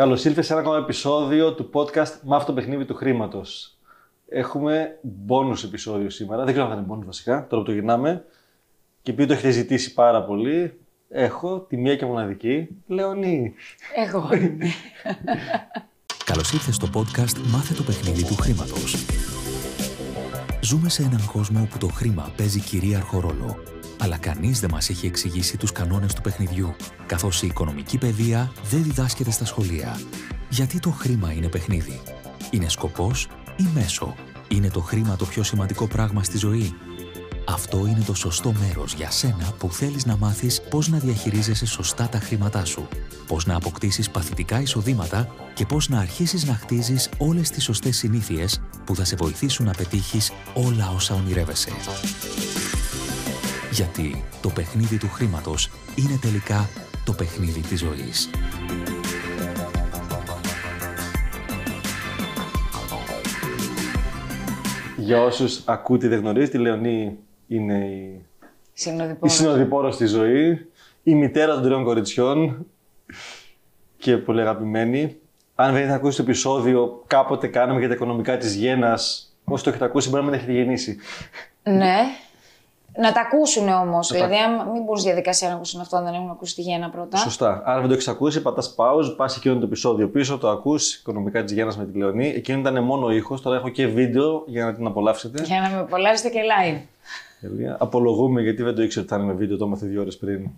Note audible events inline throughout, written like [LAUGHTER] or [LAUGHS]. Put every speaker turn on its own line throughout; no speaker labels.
Καλώς ήλθες σε ένα ακόμα επεισόδιο του podcast Μαύρο το παιχνίδι του χρήματος. Έχουμε bonus επεισόδιο σήμερα. Δεν ξέρω αν θα είναι bonus βασικά, τώρα που το γυρνάμε. Και επειδή το έχετε ζητήσει πάρα πολύ, έχω τη μία και μοναδική Λεωνή.
Εγώ είμαι. [LAUGHS]
Καλώς ήρθε στο podcast Μάθε το παιχνίδι του χρήματος. Ζούμε σε έναν κόσμο όπου το χρήμα παίζει κυρίαρχο ρόλο. Αλλά κανείς δεν μας έχει εξηγήσει τους κανόνες του παιχνιδιού, καθώς η οικονομική παιδεία δεν διδάσκεται στα σχολεία. Γιατί το χρήμα είναι παιχνίδι; Είναι σκοπός ή μέσο; Είναι το χρήμα το πιο σημαντικό πράγμα στη ζωή; Αυτό είναι το σωστό μέρος για σένα που θέλεις να μάθεις πώς να διαχειρίζεσαι σωστά τα χρήματά σου, πώς να αποκτήσεις παθητικά εισοδήματα και πώς να αρχίσεις να χτίζεις όλες τις σωστές συνήθειες που θα σε βοηθήσουν να πετύχεις όλα όσα ονειρεύεσαι. Γιατί το παιχνίδι του χρήματος είναι τελικά το παιχνίδι της ζωής.
Για όσους ακούτε δεν γνωρίζετε, η Λεωνή είναι η, η
Συνοδοιπόρος.
συνοδοιπόρος στη ζωή, η μητέρα των τριών κοριτσιών και πολύ αγαπημένη. Αν δεν έχετε ακούσει το επεισόδιο, κάποτε κάναμε για τα οικονομικά της γέννας. Όσοι το έχετε ακούσει, μπορεί να μην έχετε γεννήσει.
Ναι. Να τα ακούσουν όμως. Δηλαδή, αν μην μπουν στη διαδικασία να ακούσουν αυτό, αν δεν έχουν ακούσει τη γέννα πρώτα.
Σωστά. Αν δεν το έχεις ακούσει, πατάς pause, πας εκείνο το επεισόδιο πίσω, το ακούς. Οικονομικά της γέννας με τη Λεωνή. Εκείνο ήταν μόνο ήχος, τώρα έχω και βίντεο για να την απολαύσετε.
Για να με απολαύσετε και live.
Τέλεια. Απολογούμε γιατί δεν το ήξερα ότι θα είναι με βίντεο, το έμαθε δύο ώρες πριν.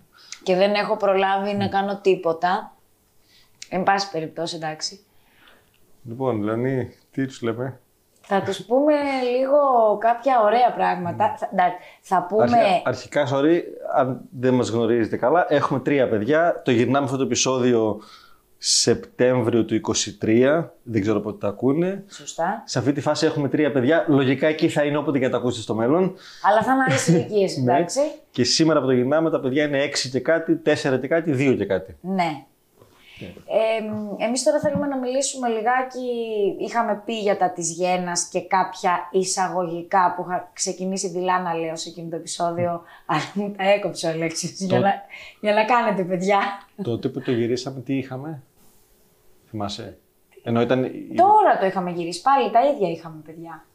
Και δεν έχω προλάβει να κάνω τίποτα. Εν πάση περιπτώσει, εντάξει.
Λοιπόν, Λεωνή, τι τους λέμε;
Θα τους πούμε λίγο κάποια ωραία πράγματα. Θα, εντάξει, θα πούμε...
Αρχικά, αρχικά, sorry, αν δεν μας γνωρίζετε καλά, έχουμε τρία παιδιά. Το γυρνάμε αυτό το επεισόδιο Σεπτέμβριο του 23. Δεν ξέρω πότε τα ακούνε.
Σωστά.
Σε αυτή τη φάση έχουμε τρία παιδιά. Λογικά εκεί θα είναι όποτε και τα ακούσετε στο μέλλον.
Αλλά θα είναι άλλες ηλικίες,
Ναι.
εντάξει.
Και σήμερα που το γυρνάμε, τα παιδιά είναι 6 και κάτι, 4 και κάτι, 2 και κάτι.
Ναι. Ε, εμείς τώρα θέλουμε να μιλήσουμε λιγάκι, είχαμε πει για τα της γένας και κάποια εισαγωγικά που είχα ξεκινήσει δειλά να λέω σε εκείνο το επεισόδιο, αλλά μου τα έκοψε ο Αλέξης για, να, για να κάνετε παιδιά.
Τότε που το γυρίσαμε, τι είχαμε; Θυμάσαι; Ενώ ήταν. η-
Τώρα το είχαμε γυρίσει, πάλι τα ίδια είχαμε παιδιά.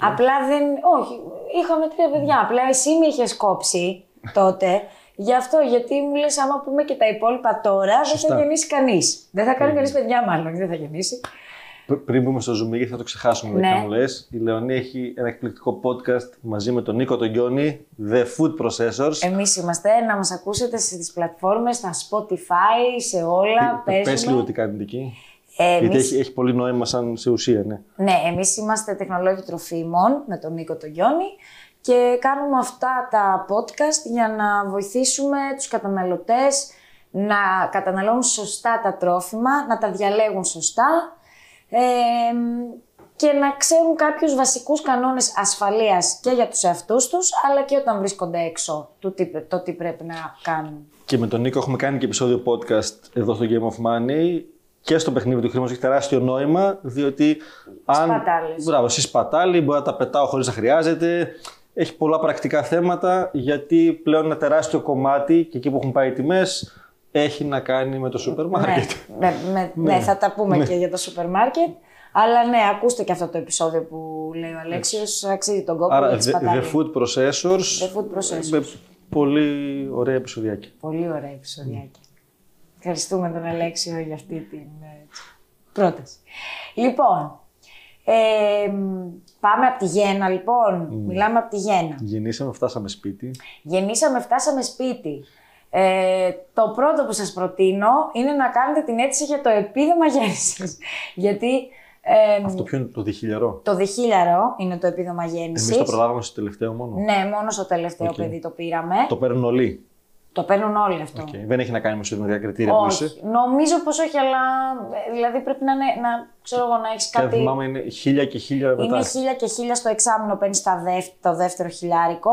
Απλά δεν, όχι, είχαμε τρία παιδιά, απλά εσύ με είχες κόψει τότε, Γι' αυτό, γιατί μου λες άμα πούμε και τα υπόλοιπα τώρα, δεν
Σωστά.
θα γεννήσει κανείς. Δεν θα κάνει κανείς παιδιά μάλλον, δεν θα γεννήσει.
Π- Πριν μπούμε στο Zoom, γιατί θα το ξεχάσουμε
Ναι.
ναι. μου λες, η Λεωνή έχει ένα εκπληκτικό podcast μαζί με τον Νίκο τον Γιόνι, The Food Processors.
Εμείς είμαστε να μας ακούσετε στις πλατφόρμες, στα Spotify, σε όλα.
Τι- Πες
παίζουμε.
λίγο τι κάνετε εκεί.
Ε,
Γιατί
εμείς,
έχει, έχει πολύ νόημα σαν σε ουσία, ναι.
ναι, εμείς είμαστε τεχνολόγοι τροφίμων με τον Νίκο τον Γιόνι και κάνουμε αυτά τα podcast για να βοηθήσουμε τους καταναλωτές να καταναλώνουν σωστά τα τρόφιμα, να τα διαλέγουν σωστά ε, και να ξέρουν κάποιους βασικούς κανόνες ασφαλείας και για τους εαυτούς τους, αλλά και όταν βρίσκονται έξω, το τι, το τι πρέπει να κάνουν.
Και με τον Νίκο έχουμε κάνει και επεισόδιο podcast εδώ στο Game of Money και στο παιχνίδι του χρήματος έχει τεράστιο νόημα, διότι αν.
Σπατάλες.
Μπράβο, εσύ σπατάλη, μπορεί να τα πετάω χωρίς να χρειάζεται. Έχει πολλά πρακτικά θέματα, γιατί πλέον ένα τεράστιο κομμάτι και εκεί που έχουν πάει οι τιμές έχει να κάνει με το σούπερ μάρκετ.
Ναι, με- με- [LAUGHS] ναι, θα τα πούμε και για το σούπερ μάρκετ. Αλλά ναι, ακούστε και αυτό το επεισόδιο που λέει ο Αλέξιος, αξίζει τον κόπο
Άρα,
για τη
the,
σπατάλη.
the Food Processors.
The Food Processors.
Με πολύ ωραία επεισοδιάκια.
Πολύ ωραία επεισοδιάκια. Ευχαριστούμε τον Αλέξιο για αυτή την ε, πρόταση. Λοιπόν, ε, πάμε από τη Γέννα λοιπόν. Μιλάμε από τη Γέννα.
Γεννήσαμε, φτάσαμε σπίτι.
Γεννήσαμε, φτάσαμε σπίτι. Ε, το πρώτο που σας προτείνω είναι να κάνετε την αίτηση για το επίδομα [LAUGHS] γέννησης. Γιατί ε,
Αυτό ποιο είναι το διχίλιαρο;
το διχίλιαρο είναι το επίδομα
Εμείς
γέννησης.
το προλάβαμε στο τελευταίο μόνο.
Ναι, μόνο στο τελευταίο
Οκ.
παιδί το πήραμε.
Το παίρνουν όλοι.
Το παίρνουν όλοι αυτό.
Οκ. Δεν έχει να κάνει με εισοδηματικά κριτήρια που είσαι.
Όχι. Νομίζω πως όχι, αλλά ε, δηλαδή πρέπει να, είναι, να, ξέρω εγώ, να έχεις
Και αν
κάτι.
θυμάμαι είναι χίλια και χίλια μετά.
Είναι χίλια και χίλια στο εξάμεινο παίρνεις το δεύτερο χιλιάρικο.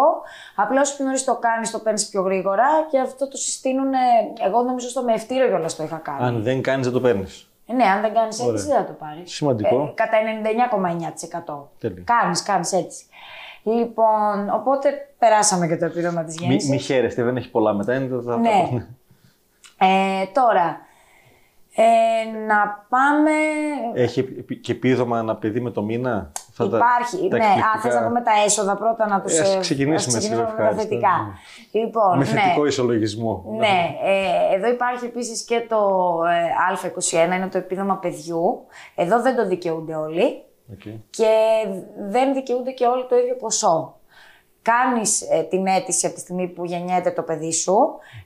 Απλά όσο πιο νωρίς το κάνεις, το παίρνεις πιο γρήγορα και αυτό το συστήνουν. ε, Εγώ νομίζω στο μευτήριο κιόλας το είχα κάνει.
Αν δεν κάνεις, δεν το παίρνεις.
Ε, ναι, αν δεν κάνεις
Ωραία.
έτσι, δεν θα το πάρεις.
Σημαντικό.
κατά 99,9%.
Τέλεια.
Κάνεις, κάνεις έτσι. Λοιπόν, οπότε περάσαμε και το επίδομα της γέννησης.
Μη, μη χαίρεστε, δεν έχει πολλά μετά. Είναι, θα, θα-
Ναι. Ε, τώρα, Ε, να πάμε.
Έχει επι- και επίδομα ένα παιδί με το μήνα; Αυτά τα-
Υπάρχει.
τα
ναι, α,
εκπληκτικά-
θες να πούμε τα έσοδα πρώτα να τους...
Ε, ας
ε,
ξεκινήσουμε
ας
έτσι,
με τα
ευχάριστα,
θετικά. Λοιπόν,
Με
ναι.
θετικό ισολογισμό.
Ναι, ε, εδώ υπάρχει επίσης και το ε, Α21, είναι το επίδομα παιδιού. Εδώ δεν το δικαιούνται όλοι
Οκ.
και δεν δικαιούνται και όλοι το ίδιο ποσό. Κάνεις ε, την αίτηση από τη στιγμή που γεννιέται το παιδί σου.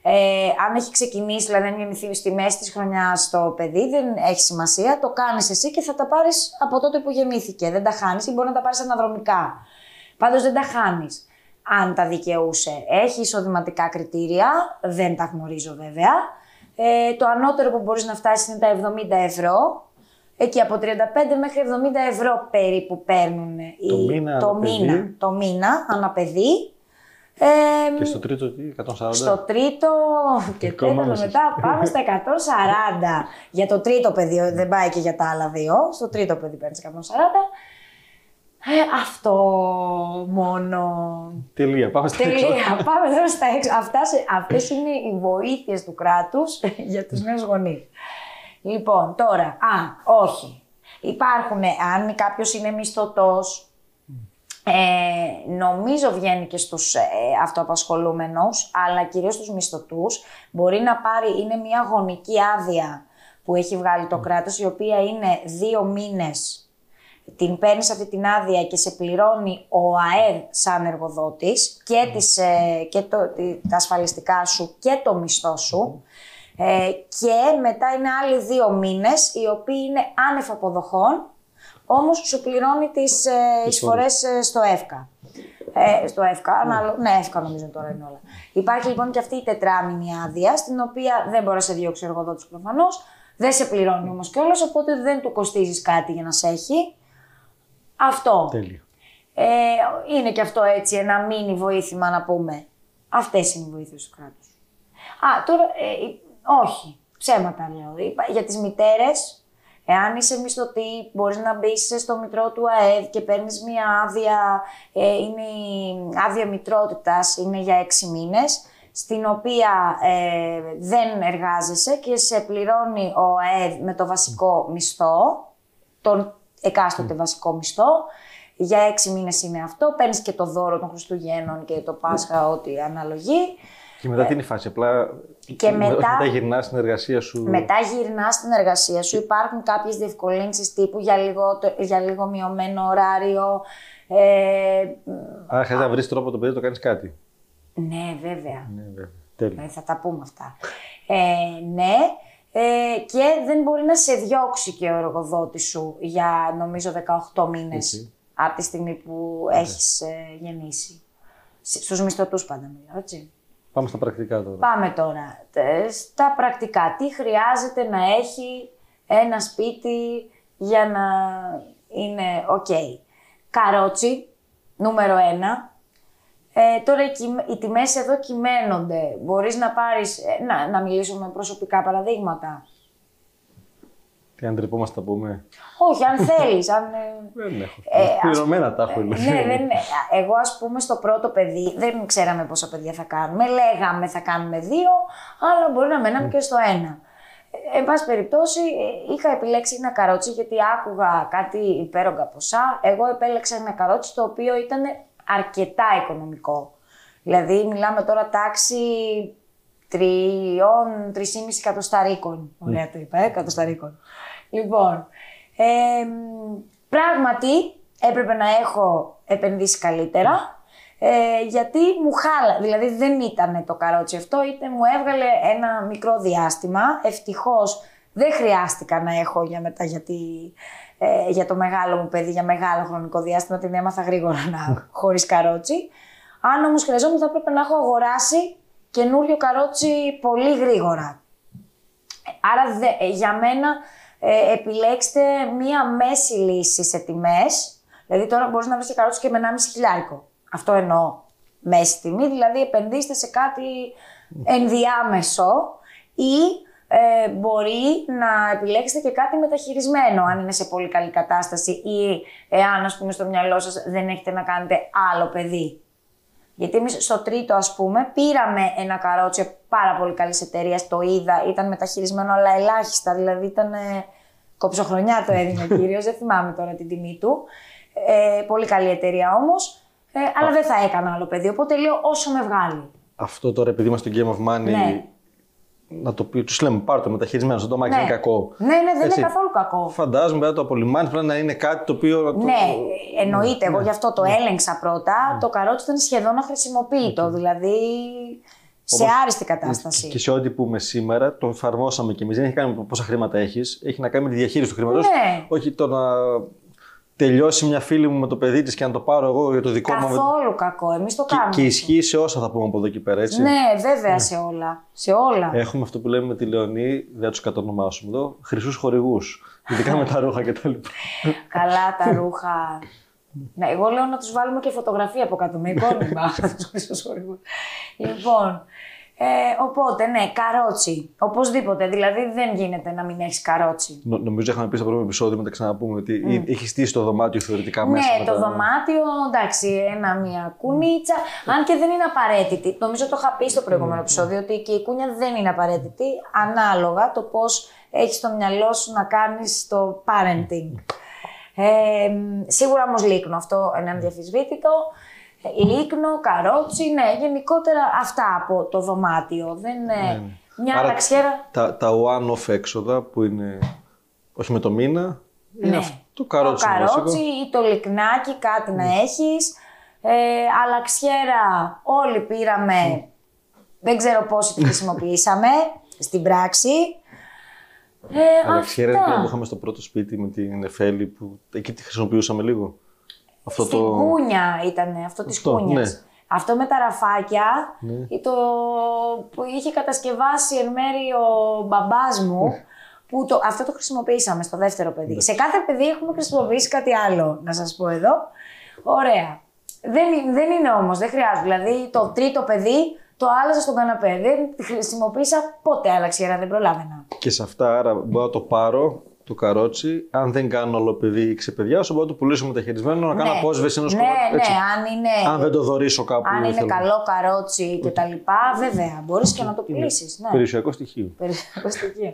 Ε, αν έχει ξεκινήσει, δηλαδή αν γεννηθεί στη μέση της χρονιάς το παιδί, δεν έχει σημασία. Το κάνεις εσύ και θα τα πάρεις από τότε που γεννήθηκε. Δεν τα χάνεις ή μπορεί να τα πάρεις αναδρομικά. Πάντως δεν τα χάνεις. Αν τα δικαιούσε. Έχει εισοδηματικά κριτήρια, δεν τα γνωρίζω βέβαια. Ε, το ανώτερο που μπορείς να φτάσεις είναι τα 70 ευρώ. Εκεί από 35 μέχρι 70 ευρώ περίπου παίρνουν οι-
Το μήνα
το
ανά παιδί.
μήνα, το μήνα ανά παιδί. Ε,
Και στο τρίτο τι, 140.
στο τρίτο και
Ακόμα
τέταρτο
μέσα.
μετά [LAUGHS] πάμε στα 140. για το τρίτο παιδί, δεν πάει και για τα άλλα δύο. Στο τρίτο παιδί παίρνεις 140. Ε, αυτό μόνο.
Τελεία. Πάμε στα έξω.
Τελεία. [LAUGHS] Πάμε τώρα στα έξω. Αυτά, σε- αυτές είναι οι βοήθειες του κράτους [LAUGHS] για τους νέους γονείς. Λοιπόν, τώρα, α, όχι. Υπάρχουν, αν κάποιος είναι μισθωτός, ε, νομίζω βγαίνει και στους ε, αυτοαπασχολούμενους, αλλά κυρίως στους μισθωτούς, μπορεί να πάρει, είναι μια γονική άδεια που έχει βγάλει το κράτος, η οποία είναι δύο μήνες. Την παίρνεις αυτή την άδεια και σε πληρώνει ο ΑΕΔ σαν εργοδότης και, τις, ε, και το, τη- τα ασφαλιστικά σου και το μισθό σου. Ε, και μετά είναι άλλοι δύο μήνες, οι οποίοι είναι άνευ αποδοχών, όμως σου πληρώνει τις ε, εισφορές ε, στο ΕΦΚΑ. Ε, στο ΕΦΚΑ, ανάλο- ναι, ΕΦΚΑ νομίζω τώρα είναι όλα. Υπάρχει λοιπόν και αυτή η τετράμινη άδεια, στην οποία δεν μπορεί να σε διώξει ο εργοδότης προφανώς, δεν σε πληρώνει όμως κιόλας, οπότε δεν του κοστίζεις κάτι για να σε έχει. Αυτό.
Τέλεια.
Ε, είναι και αυτό έτσι ένα μίνι βοήθημα να πούμε. Αυτές είναι οι βοήθειες του κράτους. Α, τώρα, ε, ε, όχι, ψέματα λέω. Είπα- Για τις μητέρες, εάν είσαι μισθωτή, μπορείς να μπεις στο μητρό του ΑΕΔ και παίρνεις μία άδεια, ε, είναι η άδεια μητρότητας, είναι για έξι μήνες, στην οποία ε, δεν εργάζεσαι και σε πληρώνει ο ΑΕΔ με το βασικό μισθό, τον εκάστοτε βασικό μισθό. Για έξι μήνες είναι αυτό. Παίρνεις και το δώρο των Χριστουγέννων και το Πάσχα, ό,τι αναλογεί.
Και μετά τι είναι η φάση, απλά.
Ε, Και μετά-
μετά γυρνά στην εργασία σου.
Μετά γυρνάς στην εργασία σου. Υπάρχουν κάποιες διευκολύνσεις τύπου για λίγο, για λίγο μειωμένο ωράριο. Ε,
Άρα χρειάζεται να βρεις τρόπο το παιδί να το κάνεις κάτι.
ναι, βέβαια.
Ναι, βέβαια. Τέλεια.
Ε, θα τα πούμε αυτά. Ε, ναι. Ε, και δεν μπορεί να σε διώξει και ο εργοδότης σου για νομίζω 18 μήνες
Οκ.
από τη στιγμή που έχεις ε, γεννήσει. Σ- Στους μισθωτούς πάντα μιλάω, έτσι.
Πάμε στα πρακτικά τώρα.
Πάμε τώρα. Ε, Στα πρακτικά. Τι χρειάζεται να έχει ένα σπίτι για να είναι οκ. Καρότσι, νούμερο ένα. Ε, τώρα οι, κυμ- οι τιμές εδώ κυμαίνονται. Μπορείς να πάρεις, ε, να, να μιλήσουμε με προσωπικά παραδείγματα.
Τι, ντρεπόμαστε να πούμε.
Όχι, αν θέλεις, αν... ε,
Δεν έχω.
Ε, ας-
Πληρωμένα τα έχω.
ναι, δεν είναι. Εγώ, ας πούμε, στο πρώτο παιδί δεν ξέραμε πόσα παιδιά θα κάνουμε. Λέγαμε θα κάνουμε δύο, αλλά μπορεί να μέναμε και στο ένα. Ε, Εν πάση περιπτώσει, ε, είχα επιλέξει ένα καρότσι γιατί άκουγα κάτι υπέρογκα ποσά. Εγώ επέλεξα ένα καρότσι το οποίο ήταν αρκετά οικονομικό. Δηλαδή, μιλάμε τώρα τάξη τριών, τρισήμιση εκατοσταρίκων. Ωραία το είπα, ε, εκατοσταρίκων. Λοιπόν, ε, μ, πράγματι έπρεπε να έχω επενδύσει καλύτερα, ε, γιατί μου χάλα, δηλαδή δεν ήταν το καρότσι αυτό, είτε μου έβγαλε ένα μικρό διάστημα, ευτυχώς δεν χρειάστηκα να έχω για μετά γιατί ε, για το μεγάλο μου παιδί, για μεγάλο χρονικό διάστημα την έμαθα γρήγορα να χωρίς καρότσι. Αν όμως χρειαζόμουν θα έπρεπε να έχω αγοράσει καινούριο καρότσι πολύ γρήγορα. Άρα δε- ε, για μένα ε, επιλέξτε μία μέση λύση σε τιμές. Δηλαδή τώρα μπορείς να βρεις και καρότσι και με 1,5 χιλιάρικο. Αυτό εννοώ. Μέση τιμή, δηλαδή επενδύστε σε κάτι ενδιάμεσο ή ε, μπορεί να επιλέξετε και κάτι μεταχειρισμένο αν είναι σε πολύ καλή κατάσταση ή εάν ας πούμε στο μυαλό σας δεν έχετε να κάνετε άλλο παιδί. Γιατί εμείς στο τρίτο, ας πούμε, πήραμε ένα καρότσι πάρα πολύ καλής εταιρείας. Το είδα, ήταν μεταχειρισμένο, αλλά ελάχιστα. Δηλαδή ήταν. Ε, κοψοχρονιά το έδινε [LAUGHS] ο κύριο, δεν θυμάμαι τώρα την τιμή του. Ε, πολύ καλή εταιρεία όμως. Ε, αλλά δεν θα έκανα άλλο παιδί. Οπότε λέω όσο με βγάλει.
Αυτό τώρα επειδή είμαστε στο Game of Money.
Ναι.
Να το πει, τους λέμε πάρ το μεταχειρισμένο, στο το αμάξι
Ναι.
είναι κακό.
Ναι, ναι, δεν
Έτσι.
είναι καθόλου κακό.
Φαντάζομαι πρέπει να το απολυμάνεις, πρέπει να είναι κάτι το οποίο. να το-
Ναι, εννοείται. Εγώ γι' αυτό το έλεγξα πρώτα. Το καρότσι ήταν σχεδόν αχρησιμοποιητό. Δηλαδή σε
Όπως-
άριστη κατάσταση.
Και σε ό,τι πούμε σήμερα, το εφαρμόσαμε κι εμείς. Δεν έχει κάνει με πόσα χρήματα έχεις. Έχει να κάνει με τη διαχείριση του χρήματος.
Ναι.
Όχι το να τελειώσει μια φίλη μου με το παιδί της και να το πάρω εγώ για το δικό μου.
Καθόλου κακό. Εμείς το
Και,
κάνουμε.
και
αυτό.
ισχύει σε όσα θα πούμε από εδώ και πέρα, έτσι.
Ναι, βέβαια σε όλα. Σε όλα.
Έχουμε αυτό που λέμε με τη Λεωνή, δεν τους κατονομάσουμε εδώ, χρυσούς χορηγούς. Ειδικά με τα ρούχα κτλ.
Καλά τα ρούχα. Ναι, εγώ λέω να τους βάλουμε και φωτογραφία από κάτω με εικόνιμα. [LAUGHS] τους χρυσούς χορηγούς. λοιπόν, ε, οπότε ναι, καρότσι. Οπωσδήποτε. Δηλαδή δεν γίνεται να μην έχεις καρότσι.
Νο- νομίζω είχαμε πει στο πρώτο επεισόδιο, να τα ξαναπούμε, ότι έχεις στήσει το δωμάτιο θεωρητικά μέσα.
Ναι,
με
το
τα-
δωμάτιο, εντάξει, ένα, μια κουνίτσα. Αν και δεν είναι απαραίτητη. Νομίζω το είχα πει στο προηγούμενο επεισόδιο ότι και η κούνια δεν είναι απαραίτητη. Ανάλογα το πώς έχεις στο μυαλό σου να κάνεις το parenting. Ε, σίγουρα όμως λίκνο, αυτό είναι ανδιαφυσβήτητο. Ε, Λίκνο, καρότσι, ναι, γενικότερα αυτά από το δωμάτιο. Δεν, ε, Μια
Άρα
αλλαξιέρα.
Τα, τα one-off έξοδα που είναι όχι με το μήνα. Είναι
Ναι.
αυτό το καρότσι.
Το
είναι βασικό.
καρότσι ή το λικνάκι, κάτι να έχεις. Ε, αλλαξιέρα, όλοι πήραμε, δεν ξέρω πόσοι τη χρησιμοποιήσαμε [LAUGHS] στην πράξη. Ε,
Αλλά ξέρετε
αυτά.
που είχαμε στο πρώτο σπίτι με την Εφέλη που εκεί τη χρησιμοποιούσαμε λίγο. Αυτό
Στην
το.
κούνια ήταν αυτό της
Αυτό,
κούνιας.
ναι.
Αυτό με τα ραφάκια,
Ναι.
ή το που είχε κατασκευάσει εν μέρει ο μπαμπάς μου,
Ναι.
που το, αυτό το χρησιμοποιήσαμε στο δεύτερο παιδί. Σε κάθε παιδί έχουμε χρησιμοποιήσει κάτι άλλο, να σας πω εδώ. Ωραία. Δεν, είναι- δεν είναι όμως, δεν χρειάζεται. Δηλαδή το τρίτο παιδί το άλλαζα στον καναπέ. Δεν τη χρησιμοποίησα ποτέ άλλαξιέρα, δεν προλάβαινα.
Και σε αυτά, άρα μπορώ να το πάρω το καρότσι. Αν δεν κάνω όλο παιδί ή ξεπαιδιάσω, μπορώ να το πουλήσω μεταχειρισμένο, να κάνω απόσβεση ενός
ναι,
κομμάτι.
ναι,
έτσι.
αν είναι,
Αν δεν το δωρήσω κάπου.
αν είναι
θέλω.
καλό καρότσι και τα λοιπά, βέβαια, μπορείς και να το πουλήσεις. Ναι.
Περιουσιακό στοιχείο.
Περιουσιακό στοιχείο.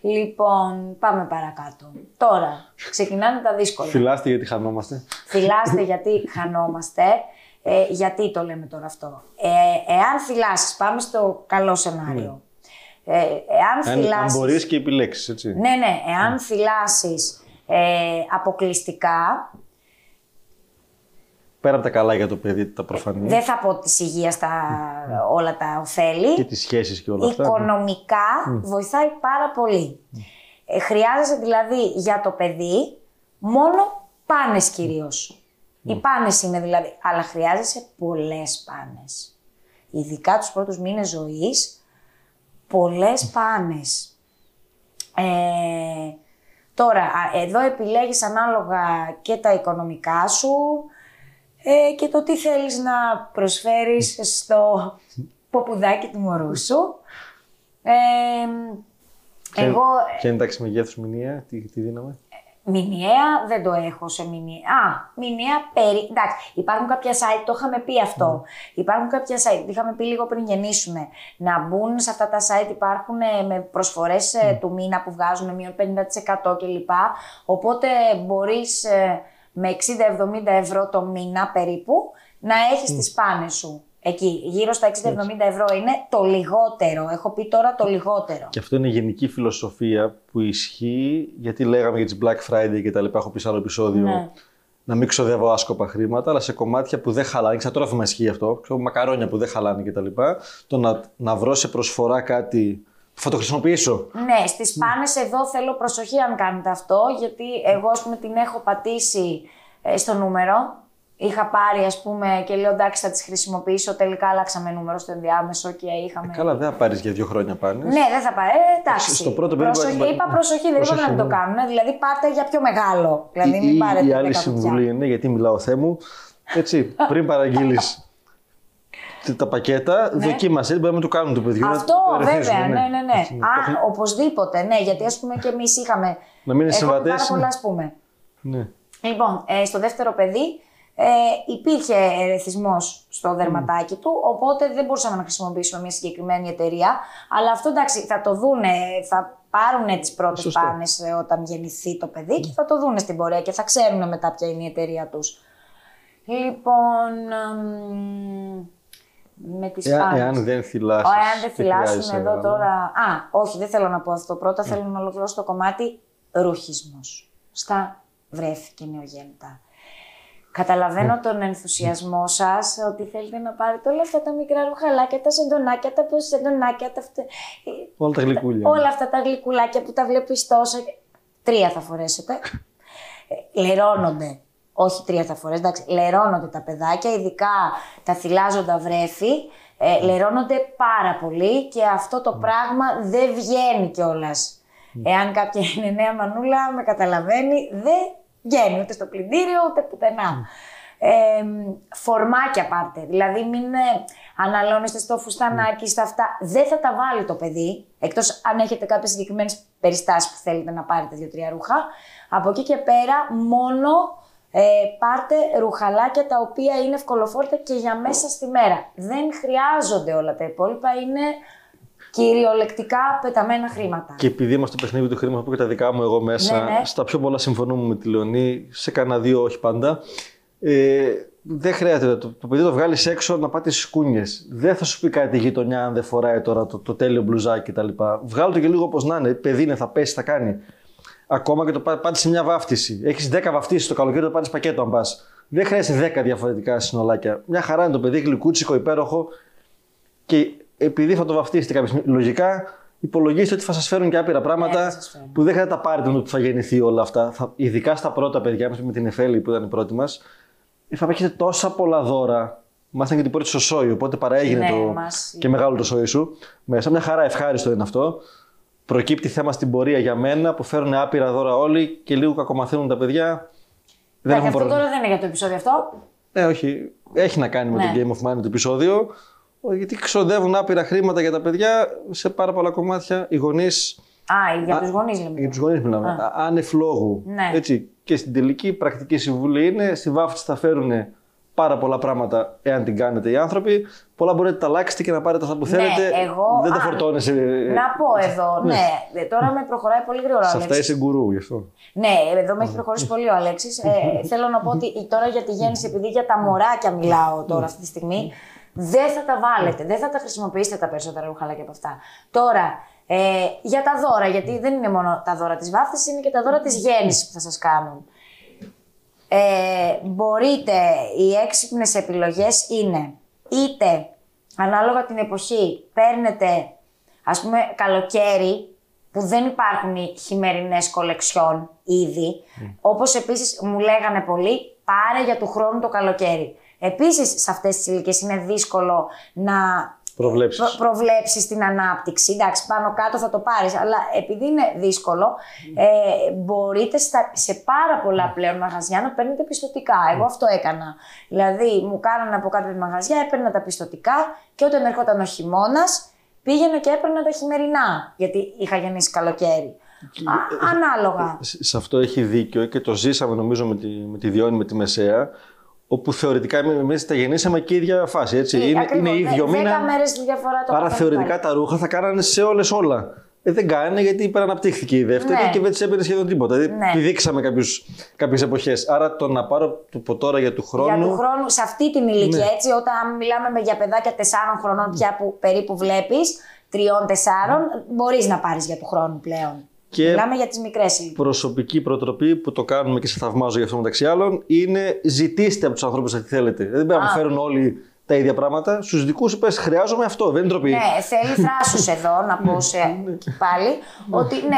Λοιπόν, πάμε παρακάτω. Τώρα, ξεκινάνε τα δύσκολα.
Φιλάστε γιατί χανόμαστε.
Θυλάστε γιατί χανόμαστε. Ε, γιατί το λέμε τώρα αυτό. Ε, εάν θυλάσεις, πάμε στο καλό σενάριο. Ε, εάν
Αν, αν
θυλάσεις...
μπορείς και επιλέξεις, έτσι.
Ναι, ναι, εάν θυλάσεις ε, αποκλειστικά,
Πέρα από τα καλά για το παιδί, τα προφανή.
δεν θα πω της υγείας τα, όλα τα ωφέλη.
Και τις σχέσεις και όλα αυτά.
Οικονομικά βοηθάει πάρα πολύ. Ε, χρειάζεσαι δηλαδή για το παιδί μόνο πάνες κυρίως. Οι πάνες είναι δηλαδή, αλλά χρειάζεσαι πολλές πάνες. Ειδικά τους πρώτους μήνες ζωής, πολλές πάνες. Ε, τώρα, α, εδώ επιλέγεις ανάλογα και τα οικονομικά σου ε, και το τι θέλεις να προσφέρεις στο ποπουδάκι του μωρού σου. Ε,
Ποια-
εγώ
Ποια είναι η τάξη μεγέθους μηνύα, τι, τι δίναμε;
Μηνιαία δεν το έχω σε μηνιαία. Α, μηνιαία περί... Εντάξει, υπάρχουν κάποια site, το είχαμε πει αυτό. Υπάρχουν κάποια site, το είχαμε πει λίγο πριν γεννήσουμε. Να μπουν σε αυτά τα site υπάρχουν ε, με προσφορές ε, του μήνα που βγάζουν μείον 50% κλπ. Οπότε μπορείς ε, με 60-70 ευρώ το μήνα περίπου να έχεις τις πάνες σου. Εκεί, γύρω στα 60-70 ευρώ είναι το λιγότερο. Έχω πει τώρα το λιγότερο.
Και αυτό είναι η γενική φιλοσοφία που ισχύει, γιατί λέγαμε για τις Black Friday και τα λοιπά, έχω πει σε άλλο επεισόδιο,
Ναι.
να μην ξοδεύω άσκοπα χρήματα, αλλά σε κομμάτια που δεν χαλάνε, και στα τρόφιμα ισχύει αυτό, ξέρω, μακαρόνια που δεν χαλάνε και τα λοιπά, το να, να βρω σε προσφορά κάτι που θα το χρησιμοποιήσω.
Ναι, στις πάνες εδώ θέλω προσοχή αν κάνετε αυτό, γιατί εγώ ας πούμε την έχω πατήσει ε, στο νούμερο. Είχα πάρει ας πούμε και λέω εντάξει θα τις χρησιμοποιήσω, τελικά αλλάξαμε νούμερο στο ενδιάμεσο και είχαμε...
Καλά, δεν θα πάρεις για δύο χρόνια πάνε.
Ναι, δεν θα πάρει. Ε, εντάξει.
Στο πρώτο παιδί
προσοχή,
μπορεί-
είπα προσοχή, δεν είπα
Προσοχή,
να μην το
ναι.
κάνουν. Δηλαδή πάρτε για πιο μεγάλο. Δηλαδή
Η,
μην πάρετε
η άλλη
10
συμβουλή
κουτιά.
είναι, γιατί μιλάω θέ μου, έτσι, πριν παραγγείλεις τα πακέτα, δοκίμασε, μπορεί να το κάνουν του παιδιού. να
Ναι. Αυτό
το ερεθίζουν,
βέβαια, ναι, ναι, ναι.
Έτσι,
Α, οπωσδήποτε, ναι, γιατί ας πούμε και εμείς είχαμε...
Να μην είναι
Έχουμε
συμβατές.
πάρα πολλά, ας πούμε.
Ναι.
Λοιπόν, ε, στο δεύτερο παιδί ε, υπήρχε ερεθισμός στο δερματάκι του, οπότε δεν μπορούσαμε να χρησιμοποιήσουμε μια συγκεκριμένη εταιρεία. Αλλά αυτό εντάξει, θα το δούνε, θα πάρουν τις πρώτες
Σωστό.
πάνες ε, όταν γεννηθεί το παιδί και θα το δούνε στην πορεία και θα ξέρουν μετά ποια είναι η εταιρεία τους. Λοιπόν, εμ, με τις
Εάν,
πάνες.
εάν δεν θυλάσεις.
Ω, εάν δεν
τι
φυλάσσουν
χρειάζεσαι,
εδώ
αλλά-
τώρα. Α, όχι, δεν θέλω να πω αυτό. Πρώτα θέλω να ολοκληρώσω το κομμάτι ρουχισμός. Στα βρέφη και νεογέννητα. Καταλαβαίνω τον ενθουσιασμό σας ότι θέλετε να πάρετε όλα αυτά τα μικρά ρουχαλάκια, τα σεντονάκια, τα ποσεντονάκια, τα αυτε-
Όλα τα γλυκούλια.
όλα αυτά τα γλυκουλάκια που τα βλέπεις τόσο. Τρία θα φορέσετε. Ε, Λερώνονται. Όχι τρία θα φορές, εντάξει. Λερώνονται τα παιδάκια, ειδικά τα θυλάζοντα βρέφη. Ε, λερώνονται πάρα πολύ και αυτό το πράγμα δεν βγαίνει κιόλας. Εάν κάποια είναι νέα μανούλα, με καταλαβαίνει, δεν βγαίνει ούτε στο πλυντήριο ούτε πουθενά. Ε, φορμάκια πάρτε. Δηλαδή, μην ε, αναλώνεστε στο φουστανάκι, στα αυτά. Δεν θα τα βάλει το παιδί, εκτός αν έχετε κάποιες συγκεκριμένες περιστάσεις που θέλετε να πάρετε δύο-τρία ρούχα. Από εκεί και πέρα, μόνο ε, πάρτε ρουχαλάκια τα οποία είναι ευκολοφόρτα και για μέσα στη μέρα. Δεν χρειάζονται όλα τα υπόλοιπα, είναι κυριολεκτικά πεταμένα χρήματα.
Και επειδή είμαστε στο παιχνίδι του χρήματο, θα πω και τα δικά μου εγώ μέσα.
Ναι, ναι.
Στα πιο πολλά συμφωνούμε με τη Λεωνή, σε κανένα δύο όχι πάντα. Ε, δεν χρειάζεται το, το παιδί το βγάλεις έξω να πάτε στι κούνιε. Δεν θα σου πει κάτι η γειτονιά αν δεν φοράει τώρα το, το τέλειο μπλουζάκι κτλ. Βγάλω το και λίγο όπως να είναι. Παιδί είναι, θα πέσει, θα κάνει. Ακόμα και το πά- πάτε σε μια βάφτιση. Έχεις 10 βαφτίσεις το καλοκαίρι, το πάρει πακέτο αν πας. Δεν χρειάζεται 10 διαφορετικά συνολάκια. Μια χαρά είναι το παιδί, γλυκούτσικο, υπέροχο. Και επειδή θα το βαφτίσετε κάποια στιγμή, λογικά υπολογίστε ότι θα σας φέρουν και άπειρα
Ναι,
πράγματα
θα σας φέρουν.
που δεν θα τα πάρετε με το που θα γεννηθεί όλα αυτά. Θα, ειδικά στα πρώτα παιδιά μας, με την Εφέλη που ήταν η πρώτη μας, θα έχετε τόσα πολλά δώρα. Μάθανε και την πρώτη στο σόι, οπότε παραέγινε
Ναι,
το.
μας-
και μεγάλο το σόι σου. Μέσα μια χαρά ευχάριστο είναι αυτό. Προκύπτει θέμα στην πορεία για μένα που φέρουν άπειρα δώρα όλοι και λίγο κακομαθαίνουν τα παιδιά. Δεν
Εντάξει,
έχουν
αυτό
πρόβλημα.
τώρα δεν είναι για το επεισόδιο αυτό.
Ναι, όχι. Έχει να κάνει με
Ναι.
το Game of Money το επεισόδιο. Γιατί ξοδεύουν άπειρα χρήματα για τα παιδιά σε πάρα πολλά κομμάτια. Οι γονεί.
Α, για τους γονείς λέμε.
Για τους γονείς μιλάμε. Α. Άνευ λόγου.
Ναι.
Έτσι. Και στην τελική πρακτική συμβουλή είναι στη βάφτιση θα φέρουν πάρα πολλά πράγματα εάν την κάνετε οι άνθρωποι. Πολλά μπορείτε να τα αλλάξετε και να πάρετε αυτά που θέλετε.
Ναι, εγώ-
Δεν τα
α,
φορτώνεσαι.
Να πω εδώ, ναι. ε, Τώρα με προχωράει πολύ γρήγορα ο
Σε αυτά
Αλέξης.
είσαι γκουρού γι' αυτό.
Ναι, εδώ με έχει προχωρήσει πολύ ο Αλέξης. Ε, θέλω να πω ότι τώρα για τη γέννηση, επειδή για τα μωράκια μιλάω τώρα αυτή τη στιγμή, δεν θα τα βάλετε, δεν θα τα χρησιμοποιήσετε τα περισσότερα ρουχαλάκια από αυτά. Τώρα, ε, για τα δώρα, γιατί δεν είναι μόνο τα δώρα της βάφτισης, είναι και τα δώρα της γέννησης που θα σας κάνουν. Ε, μπορείτε, οι έξυπνες επιλογές είναι είτε ανάλογα την εποχή παίρνετε ας πούμε καλοκαίρι που δεν υπάρχουν οι χειμερινές κολεξιόν ήδη, όπως επίσης μου λέγανε πολλοί, πάρε για του χρόνου το καλοκαίρι. Επίσης σε αυτές τις ηλικίες είναι δύσκολο να
Προβλέψεις.
προ- προβλέψεις την ανάπτυξη. Εντάξει, πάνω κάτω θα το πάρεις, αλλά επειδή είναι δύσκολο, ε, μπορείτε στα, σε πάρα πολλά πλέον μαγαζιά να παίρνετε πιστοτικά. Εγώ αυτό έκανα. Δηλαδή, μου κάνανε από κάποια μαγαζιά, έπαιρνα τα πιστοτικά και όταν έρχονταν ο χειμώνας, πήγαινα και έπαιρνα τα χειμερινά, γιατί είχα γεννήσει καλοκαίρι. Α, ανάλογα.
Σε σε αυτό έχει δίκιο και το ζήσαμε νομίζω με τη, με τη Διόνη, με τη Μεσαία, όπου θεωρητικά εμείς τα γεννήσαμε και η ίδια φάση. Έτσι.
Ε,
είναι,
ακριβώς,
είναι
δε-
ίδιο
δέκα
μήνα.
μέρες τη διαφορά το
Άρα
καθένα
θεωρητικά
πάλι.
τα ρούχα θα κάνανε σε όλες όλα. Ε, δεν κάνανε γιατί υπεραναπτύχθηκε η δεύτερη
Ναι.
και δεν της έπαιρνε σχεδόν τίποτα. Δηλαδή
Ναι.
πηδήξαμε κάποιες εποχές. Άρα το να πάρω το από τώρα για του χρόνου.
Για του χρόνου, σε αυτή την ηλικία,
Ναι.
έτσι, όταν μιλάμε με για παιδάκια 4 χρονών πια που περίπου βλέπεις, 3-4, μπορείς να πάρεις για του χρόνου πλέον.
Και-
Μιλάμε για τις μικρές ηλικίες.
Προσωπική προτροπή που το κάνουμε και σε θαυμάζω γι' αυτό μεταξύ άλλων είναι ζητήστε από τους ανθρώπους τι θέλετε. Δεν πρέπει να
Α.
φέρουν όλοι τα ίδια πράγματα. Στους δικούς σου πε χρειάζομαι αυτό, δεν είναι ντροπή.
Ναι, θέλει θράσου εδώ να πω σε, πάλι. ότι ναι,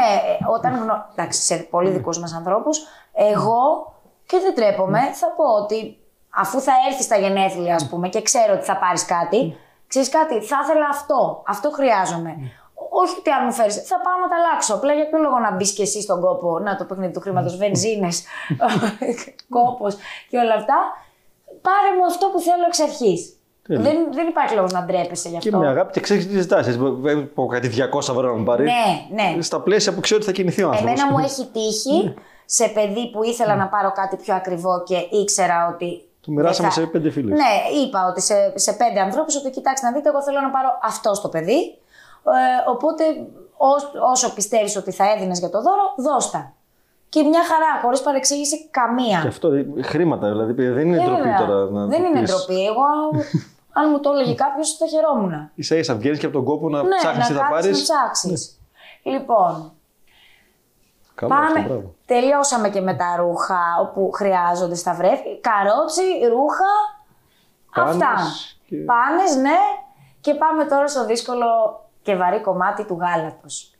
όταν γνω... Εντάξει, σε πολύ δικούς μας ανθρώπους, εγώ και δεν τρέπομαι, θα πω ότι αφού θα έρθεις στα γενέθλια, ας πούμε, και ξέρω ότι θα πάρεις κάτι, ξέρεις κάτι, θα ήθελα αυτό. Αυτό χρειάζομαι. Όχι ότι αν μου φέρεις, θα πάω να τα αλλάξω. Απλά για ποιο λόγο να μπεις και εσύ στον κόπο, να το παιχνίδι του χρήματος, βενζίνες, [LAUGHS] κόπος και όλα αυτά. Πάρε μου αυτό που θέλω εξ αρχής.
Τέλεια.
Δεν, δεν υπάρχει λόγος να ντρέπεσαι γι' αυτό.
Και με αγάπη και ξέρεις τι ζητάς. Δεν πω κάτι 200 ευρώ να μου πάρεις.
Ναι, ναι.
Στα πλαίσια που ξέρω ότι θα κινηθεί ο άνθρωπος.
Εμένα μου έχει τύχει σε παιδί που ήθελα να πάρω κάτι πιο ακριβό και ήξερα ότι
Το μοιράσαμε
Και θα-
σε πέντε φίλε.
Ναι, είπα ότι σε, σε πέντε ανθρώπους ότι κοιτάξτε να δείτε, εγώ θέλω να πάρω αυτό στο παιδί. Ε, οπότε ό- όσο πιστεύεις ότι θα έδινες για το δώρο, δώστα. Και μια χαρά, χωρίς παρεξήγηση καμία.
Και αυτό ε, χρήματα δηλαδή. Δεν είναι
Ε,
ντροπή
βέβαια.
τώρα να
Δεν
το
είναι
πεις.
ντροπή. Εγώ, [LAUGHS] αν μου το έλεγε κάποιος, θα χαιρόμουν.
Ίσα ίσα βγαίνεις και από τον κόπο να
Ναι,
ψάχνει
να
τι θα
κάτσεις
πάρεις.
να ψάξεις. Λοιπόν,
Καλό αυτό,
πάμε.
μπράβο.
Τελειώσαμε και με τα ρούχα όπου χρειάζονται στα βρέφη. Καρότσι, ρούχα.
Πάνες
αυτά.
και-
Πάνες, ναι. Και πάμε τώρα στο δύσκολο και βαρύ κομμάτι του γάλατος.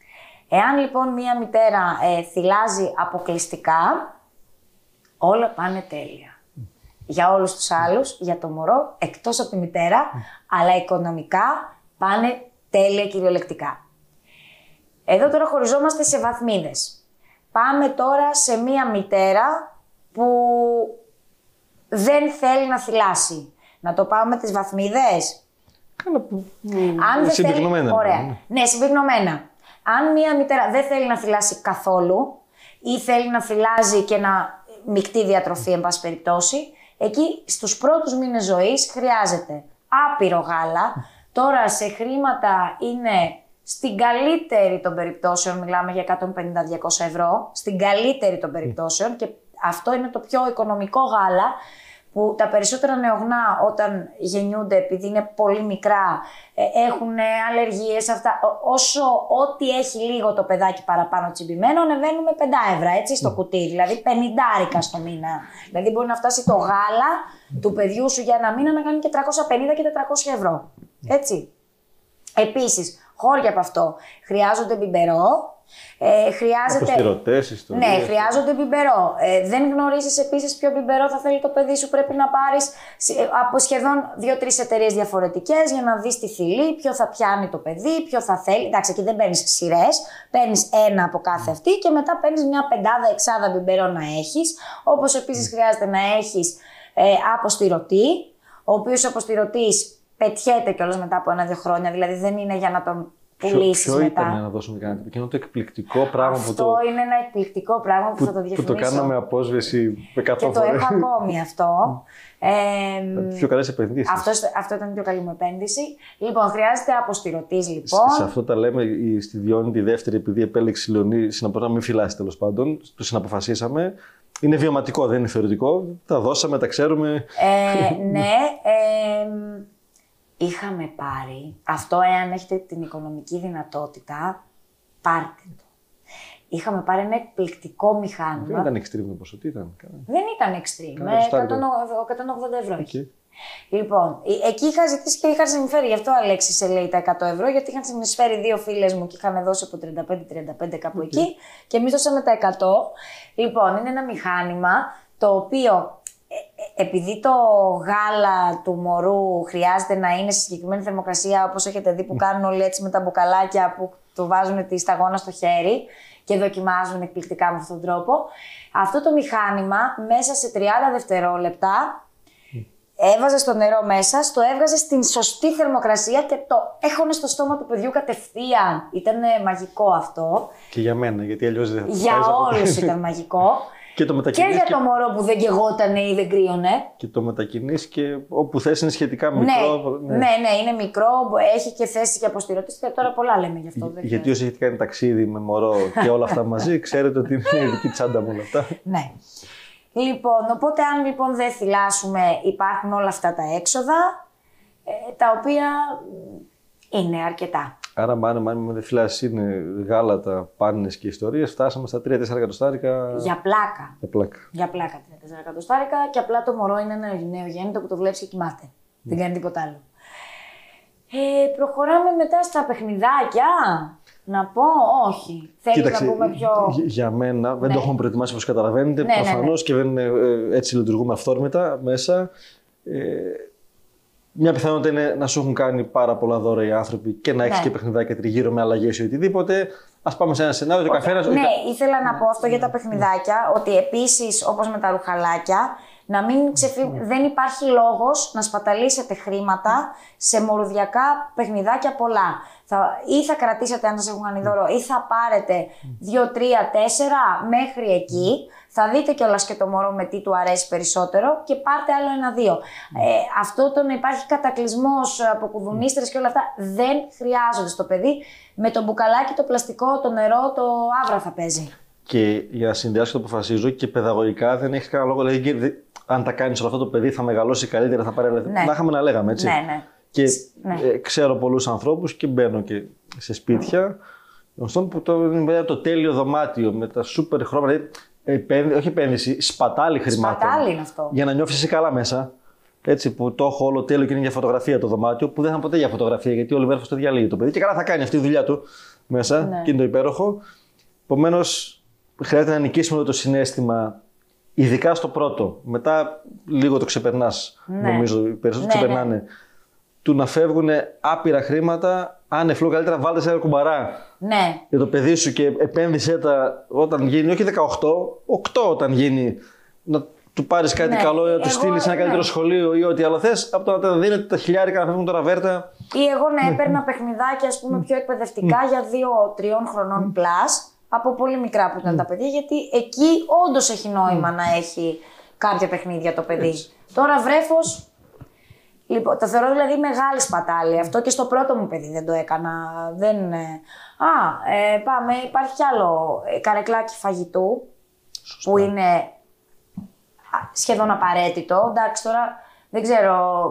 Εάν λοιπόν μία μητέρα ε, θυλάζει αποκλειστικά, όλα πάνε τέλεια. Για όλους τους άλλους, για το μωρό, εκτός από τη μητέρα, αλλά οικονομικά πάνε τέλεια κυριολεκτικά. Εδώ τώρα χωριζόμαστε σε βαθμίδες. Πάμε τώρα σε μία μητέρα που δεν θέλει να θυλάσει. Να το πάμε τις βαθμίδες;
Κάνα που.
Αν δεν
συμπυκνωμένα,
Θέλει... Ωραία.
ναι.
Ναι, συμπυκνωμένα. Αν μία μητέρα δεν θέλει να θυλάσει καθόλου ή θέλει να θυλάζει και να μεικτή διατροφή, εν πάση περιπτώσει, εκεί στους πρώτους μήνες ζωής χρειάζεται άπειρο γάλα. Τώρα σε χρήματα είναι στην καλύτερη των περιπτώσεων, μιλάμε για 150-200 ευρώ, στην καλύτερη των περιπτώσεων και αυτό είναι το πιο οικονομικό γάλα που τα περισσότερα νεογνά όταν γεννιούνται επειδή είναι πολύ μικρά ε, έχουν αλλεργίες αυτά. Ό- Όσο ό,τι έχει λίγο το παιδάκι παραπάνω τσιμπημένο ανεβαίνουμε 5 ευρώ έτσι στο κουτί, δηλαδή 50 στο μήνα. Δηλαδή μπορεί να φτάσει το γάλα του παιδιού σου για ένα μήνα να κάνει και 350 και 400 ευρώ. Έτσι. Επίσης, χώρια από αυτό χρειάζονται μπιμπερό, ε, χρειάζεται...
Αποστηρωτές, ιστορίες.
Ναι, χρειάζονται μπιμπερό. Ε, δεν γνωρίζεις επίσης ποιο μπιμπερό θα θέλει το παιδί σου. Πρέπει να πάρεις από σχεδόν δύο-τρεις εταιρείες διαφορετικές για να δεις τη θηλή, ποιο θα πιάνει το παιδί, ποιο θα θέλει. Εντάξει, εκεί δεν παίρνεις σειρές. Παίρνεις ένα από κάθε αυτή και μετά παίρνεις μια πεντάδα, εξάδα μπιμπερό να έχεις. Όπως επίσης χρειάζεται να έχεις ε, αποστηρωτή, ο οποίος αποστηρωτής πετιέται κιόλας μετά από ένα-δύο χρόνια. Δηλαδή δεν είναι για να τον
Ποιο,
πουλήσεις
ποιο
μετά.
ήταν να δώσουμε κανένα τύπο; Εκείνο το εκπληκτικό πράγμα που
Αυτό
το,
είναι ένα εκπληκτικό πράγμα που,
που,
θα το
που
διαφημίσω.
το κάναμε απόσβεση 100
Και το
φορές.
έχω ακόμη αυτό. [LAUGHS] Ε,
Πιο καλές επενδύσεις.
αυτό, αυτό ήταν η πιο καλή μου επένδυση. Λοιπόν, χρειάζεται αποστηρωτής,
Σε
λοιπόν.
αυτό τα λέμε η- στη Διόνη τη δεύτερη, επειδή επέλεξε η Λεωνή συναπο- να μην φυλάσει τέλος πάντων. Το συναποφασίσαμε. Είναι βιωματικό, δεν είναι θεωρητικό. Τα δώσαμε, τα ξέρουμε.
Ε, ναι, [LAUGHS] ε, είχαμε πάρει, αυτό εάν έχετε την οικονομική δυνατότητα, πάρτε το. Είχαμε πάρει ένα εκπληκτικό μηχάνημα.
Δεν ήταν extreme το ποσό, τι ήταν. Κάνα-
Δεν ήταν extreme,
Κάνα
με
εικοσιτάρικο.
180 ευρώ.
Οκ.
Λοιπόν, ε- εκεί είχα ζητήσει και είχα συνεισφέρει. Γι' αυτό Αλέξη σε λέει τα 100 ευρώ, γιατί είχαν συνεισφέρει δύο φίλες μου και είχαν δώσει από 35-35 κάπου εκεί. Και εμείς δώσαμε τα 100. Λοιπόν, είναι ένα μηχάνημα το οποίο. Ε, ε, Επειδή το γάλα του μωρού χρειάζεται να είναι σε συγκεκριμένη θερμοκρασία, όπως έχετε δει που κάνουν όλοι έτσι με τα μπουκαλάκια που του βάζουν τη σταγόνα στο χέρι και δοκιμάζουν εκπληκτικά με αυτόν τον τρόπο, αυτό το μηχάνημα μέσα σε 30 δευτερόλεπτα Έβαζε το νερό μέσα, το έβγαζε στην σωστή θερμοκρασία και το έχωνε στο στόμα του παιδιού κατευθείαν. Ήταν μαγικό αυτό.
Και για μένα, γιατί αλλιώς δεν θα
Για
φάεις από-
όλους ήταν μαγικό. [LAUGHS]
Και το
και
μετακινείς
για
και,
το μωρό που δεν κεγότανε ή δεν κρύωνε.
και το μετακινείς και όπου θες είναι σχετικά
Ναι,
μικρό.
ναι, ναι, είναι μικρό, έχει και θέση για αποστηρωτής και τώρα πολλά λέμε γι' αυτό. δεν
Γιατί όσοι έχετε κάνει ταξίδι με μωρό και όλα αυτά μαζί, [LAUGHS] ξέρετε ότι είναι η ειδική τσάντα μου όλα αυτά.
Ναι. Λοιπόν, οπότε αν λοιπόν δεν θυλάσουμε υπάρχουν όλα αυτά τα έξοδα, ε, τα οποία μ, είναι αρκετά.
Άρα, μάνε, μάνε, με φυλάσει είναι γάλατα, πάνε και ιστορίες. Φτάσαμε στα 3-4 εκατοστάρικα.
Για πλάκα.
Για πλάκα.
Για πλάκα 34 εκατοστάρικα και απλά το μωρό είναι ένα νέο γέννητο που το βλέπεις και κοιμάται. Δεν κάνει τίποτα άλλο. Ε, προχωράμε μετά στα παιχνιδάκια. Να πω, όχι. Θέλεις να πούμε πιο.
για- για μένα, δεν
Ναι.
το έχουμε προετοιμάσει όπως καταλαβαίνετε.
Ναι, ναι, ναι.
Προφανώς και δεν, είναι, ε, έτσι λειτουργούμε αυθόρμητα μέσα. Ε, μια πιθανότητα είναι να σου έχουν κάνει πάρα πολλά δώρα οι άνθρωποι και να έχεις
Ναι.
και παιχνιδάκια τριγύρω με αλλαγές ή οτιδήποτε. Α πάμε σε ένα σενάριο ότι ο καθένα.
Ναι, ήθελα να πω αυτό για τα παιχνιδάκια, ότι επίσης όπως με τα ρουχαλάκια, Να μην ξεφύγ... Δεν υπάρχει λόγος να σπαταλήσετε χρήματα σε μορουδιακά παιχνιδάκια πολλά. Θα... Ή θα κρατήσετε αν σας έχουν κάνει δώρο, ή θα πάρετε 2, 3, 4 μέχρι εκεί. Θα δείτε κιόλας και το μωρό με τι του αρέσει περισσότερο και πάρτε άλλο ένα-δύο. Ε, αυτό το να υπάρχει κατακλυσμός από κουδουνίστρε και όλα αυτά δεν χρειάζονται στο παιδί. Με το μπουκαλάκι, το πλαστικό, το νερό, το άβρα θα παίζει.
Και για να συνδυάσω το αποφασίζω και παιδαγωγικά δεν έχεις κανένα λόγο. Δηλαδή, δε- αν τα κάνεις όλο αυτό το παιδί θα μεγαλώσει καλύτερα, θα πάρει λεφτά.
Ναι.
Να είχαμε να λέγαμε έτσι.
Ναι, ναι.
Και
Ναι.
ε, ξέρω πολλούς ανθρώπους και μπαίνω και σε σπίτια. Γνωστόν που το, είναι το τέλειο δωμάτιο με τα σούπερ χρώματα. δηλαδή, επένδυ- όχι επένδυση, σπατάλη χρημάτων.
Σπατάλη είναι αυτό.
Για να νιώθεις εσύ καλά μέσα. Έτσι που το έχω όλο τέλειο και είναι για φωτογραφία το δωμάτιο, που δεν θα είναι ποτέ για φωτογραφία γιατί όλη μέρα θα το διαλύει το παιδί. Και καλά θα κάνει αυτή τη δουλειά του μέσα
Ναι.
και είναι το υπέροχο. Επομένως, χρειάζεται να νικήσουμε αυτό το συνέστημα, ειδικά στο πρώτο. Μετά λίγο το ξεπερνάς.
Ναι.
Νομίζω οι περισσότεροι
Ναι, ναι.
Ξεπερνάνε. Του να φεύγουν άπειρα χρήματα, άνευ λόγου, καλύτερα βάλτε σε ένα κουμπαρά
Ναι,
για το παιδί σου και επένδυσε τα όταν γίνει, όχι 18, 8 όταν γίνει, να του πάρεις κάτι
Ναι,
καλό ή να του
εγώ,
στείλεις σε ένα
ναι.
καλύτερο σχολείο ή ό,τι άλλο θες, από το να τα δίνετε τα χιλιάρικα να φεύγουν τώρα βέρτα.
Ή εγώ να έπαιρνα παιχνιδάκια ας πούμε, πιο εκπαιδευτικά για 2-3 χρονών plus από πολύ μικρά που ήταν τα παιδιά, γιατί εκεί όντως έχει νόημα να έχει κάποια παιχνίδια το παιδί. Τώρα βρέφος. Λοιπόν, το θεωρώ δηλαδή μεγάλη σπατάλη. Αυτό και στο πρώτο μου παιδί δεν το έκανα. Δεν... ε, Α, ε, πάμε. Υπάρχει κι άλλο ε, καρεκλάκι φαγητού που είναι α, σχεδόν απαραίτητο. Εντάξει, τώρα δεν ξέρω,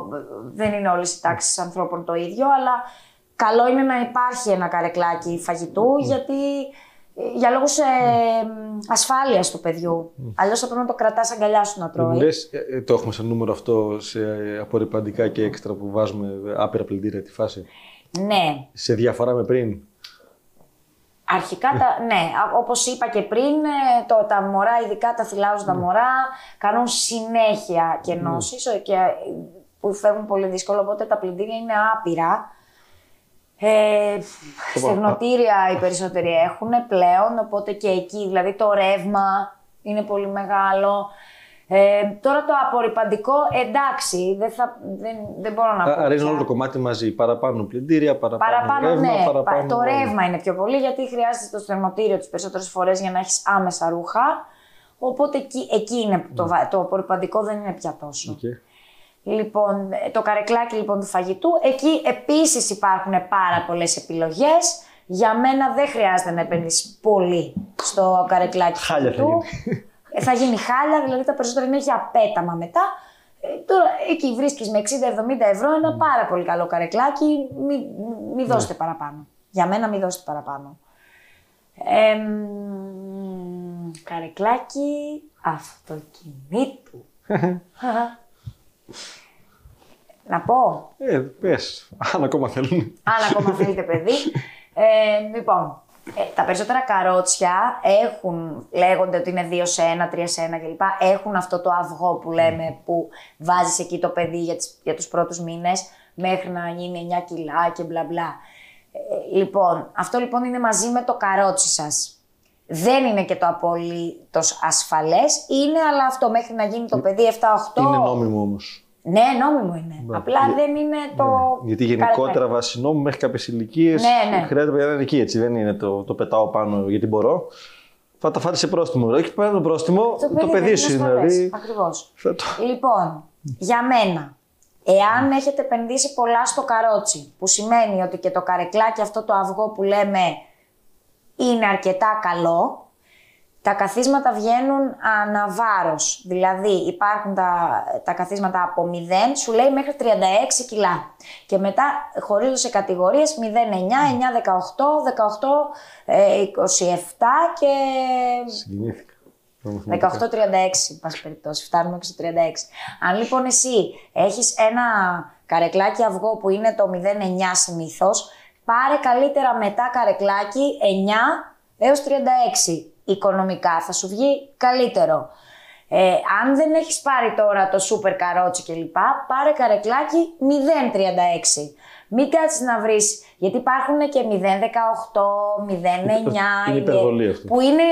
δεν είναι όλες οι τάξεις ανθρώπων το ίδιο, αλλά καλό είναι να υπάρχει ένα καρεκλάκι φαγητού, γιατί ε, για λόγους ε, ασφάλειας του παιδιού. Αλλιώς θα πρέπει να το κρατάς αγκαλιάς σου να
Μου
τρώει.
λες, ε, ε, το έχουμε σαν νούμερο αυτό σε ε, απορριπαντικά και έξτρα που βάζουμε ε, άπειρα πλυντήρια τη φάση;
Ναι,
Σε διαφορά με πριν;
Αρχικά, τα, [LAUGHS] ναι, α- όπως είπα και πριν, ε, το, τα μωρά, ειδικά τα θυλάζοντα μωρά, κάνουν συνέχεια κενώσεις ε, και, ε, που φεύγουν πολύ δύσκολο, οπότε τα πλυντήρια είναι άπειρα. Ε, στεγνοτήρια οι περισσότεροι έχουν πλέον, οπότε και εκεί, δηλαδή το ρεύμα είναι πολύ μεγάλο. Ε, τώρα το απορριπαντικό, εντάξει, δεν, θα, δεν, δεν μπορώ να πω.
Αρέσει
πια.
όλο το κομμάτι μαζί. Παραπάνω πλυντήρια, παραπάνω,
Παραπάνω,
ρεύμα,
ναι.
παραπάνω.
το
όλα.
ρεύμα είναι πιο πολύ γιατί χρειάζεται το στεγνοτήριο τις περισσότερες φορές για να έχεις άμεσα ρούχα. Οπότε εκεί, εκεί είναι το, βα- το απορρυπαντικό δεν είναι πια τόσο.
Οκ.
Λοιπόν, το καρεκλάκι λοιπόν του φαγητού. Εκεί επίσης υπάρχουν πάρα πολλές επιλογές. Για μένα δεν χρειάζεται να επενδύσεις πολύ στο καρεκλάκι του
Χάλια θα
φαγητού. Ε, θα γίνει χάλια, δηλαδή τα περισσότερα είναι για πέταμα μετά. Ε, τώρα εκεί βρίσκεις με 60-70 ευρώ ένα πάρα πολύ καλό καρεκλάκι. Μην μη
Ναι.
δώσετε παραπάνω. Για μένα μην δώσετε παραπάνω. Εμ, καρεκλάκι αυτοκινήτου. [LAUGHS] Να πω;
Ε, πες. Αν ακόμα θέλουν.
Αν ακόμα θέλετε παιδί. Ε, λοιπόν, ε, τα περισσότερα καρότσια έχουν, λέγονται ότι είναι 2 σε 1, 3 σε 1 κλπ. Έχουν αυτό το αυγό που λέμε που βάζεις εκεί το παιδί για, τις, για τους πρώτους μήνες μέχρι να γίνει 9 κιλά και μπλα μπλα. Ε, λοιπόν, αυτό λοιπόν είναι μαζί με το καρότσι σας. Δεν είναι και το απολύτως ασφαλές, είναι αλλά αυτό μέχρι να γίνει το παιδί 7-8.
Είναι νόμιμο όμως.
Ναι, νόμιμο είναι. Απλά δεν είναι το.
Ναι. Γιατί γενικότερα
καρεκλάκι.
βάσει νόμου μέχρι κάποιες ηλικίες
Ναι, ναι.
χρειάζεται παιδιά να είναι εκεί. Έτσι. Δεν είναι το, το πετάω πάνω γιατί μπορώ. Θα τα φάτε σε πρόστιμο. Όχι πέρα το πρόστιμο, το, παιδί σου είναι. Δηλαδή,
Ακριβώς.
θα το...
Λοιπόν, για μένα, εάν έχετε επενδύσει πολλά στο καρότσι, που σημαίνει ότι και το καρεκλάκι αυτό το αυγό που λέμε είναι αρκετά καλό, τα καθίσματα βγαίνουν αναβάρος. Δηλαδή υπάρχουν τα, τα καθίσματα από 0, σου λέει μέχρι 36 κιλά. Και μετά χωρίζω σε κατηγορίες 0, 9, 9, 18, 18, ε, 27 και
Συγκινήθηκα.
18-36, πάση περιπτώσει, φτάνουμε και στο 36. Αν λοιπόν εσύ έχεις ένα καρεκλάκι αυγό που είναι το 0,9 συνήθως, πάρε καλύτερα μετά καρεκλάκι 9 έως 36 οικονομικά, θα σου βγει καλύτερο. Ε, αν δεν έχεις πάρει τώρα το σούπερ καρότσι κλπ, πάρε καρεκλάκι 0,36. Μην κάτσεις να βρεις, γιατί υπάρχουν και 0,18, 0,9, [LAUGHS]
Είναι υπερβολή αυτό.
που είναι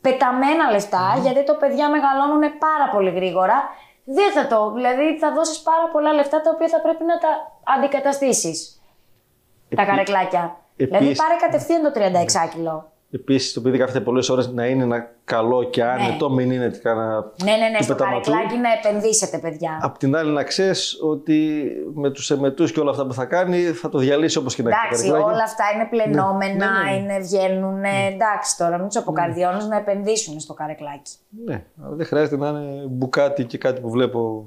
πεταμένα λεφτά, γιατί το παιδιά μεγαλώνουν πάρα πολύ γρήγορα δεν θα το. Δηλαδή θα δώσεις πάρα πολλά λεφτά τα οποία θα πρέπει να τα αντικαταστήσεις. Τα
Επί-
καρεκλάκια.
επίσης-
Δηλαδή πάρε κατευθείαν το 36 κιλό.
Επίσης, το παιδί κάθεται πολλές ώρες να είναι ένα καλό και άνετο, μην είναι κανένα.
Ναι, ναι, ναι,
του
στο
πεταματού.
καρεκλάκι να επενδύσετε, παιδιά.
Απ' την άλλη, να ξέρεις ότι με τους εμετούς και όλα αυτά που θα κάνει θα το διαλύσει όπως και να έχει το
Εντάξει,
καρεκλάκι.
όλα αυτά είναι πλενόμενα,
Ναι, ναι, ναι.
είναι, βγαίνουν. Εντάξει, τώρα μην τους αποκαρδιώνεις να επενδύσουν στο καρεκλάκι.
Ναι, αλλά δεν χρειάζεται να είναι μπουκάτι και κάτι που βλέπω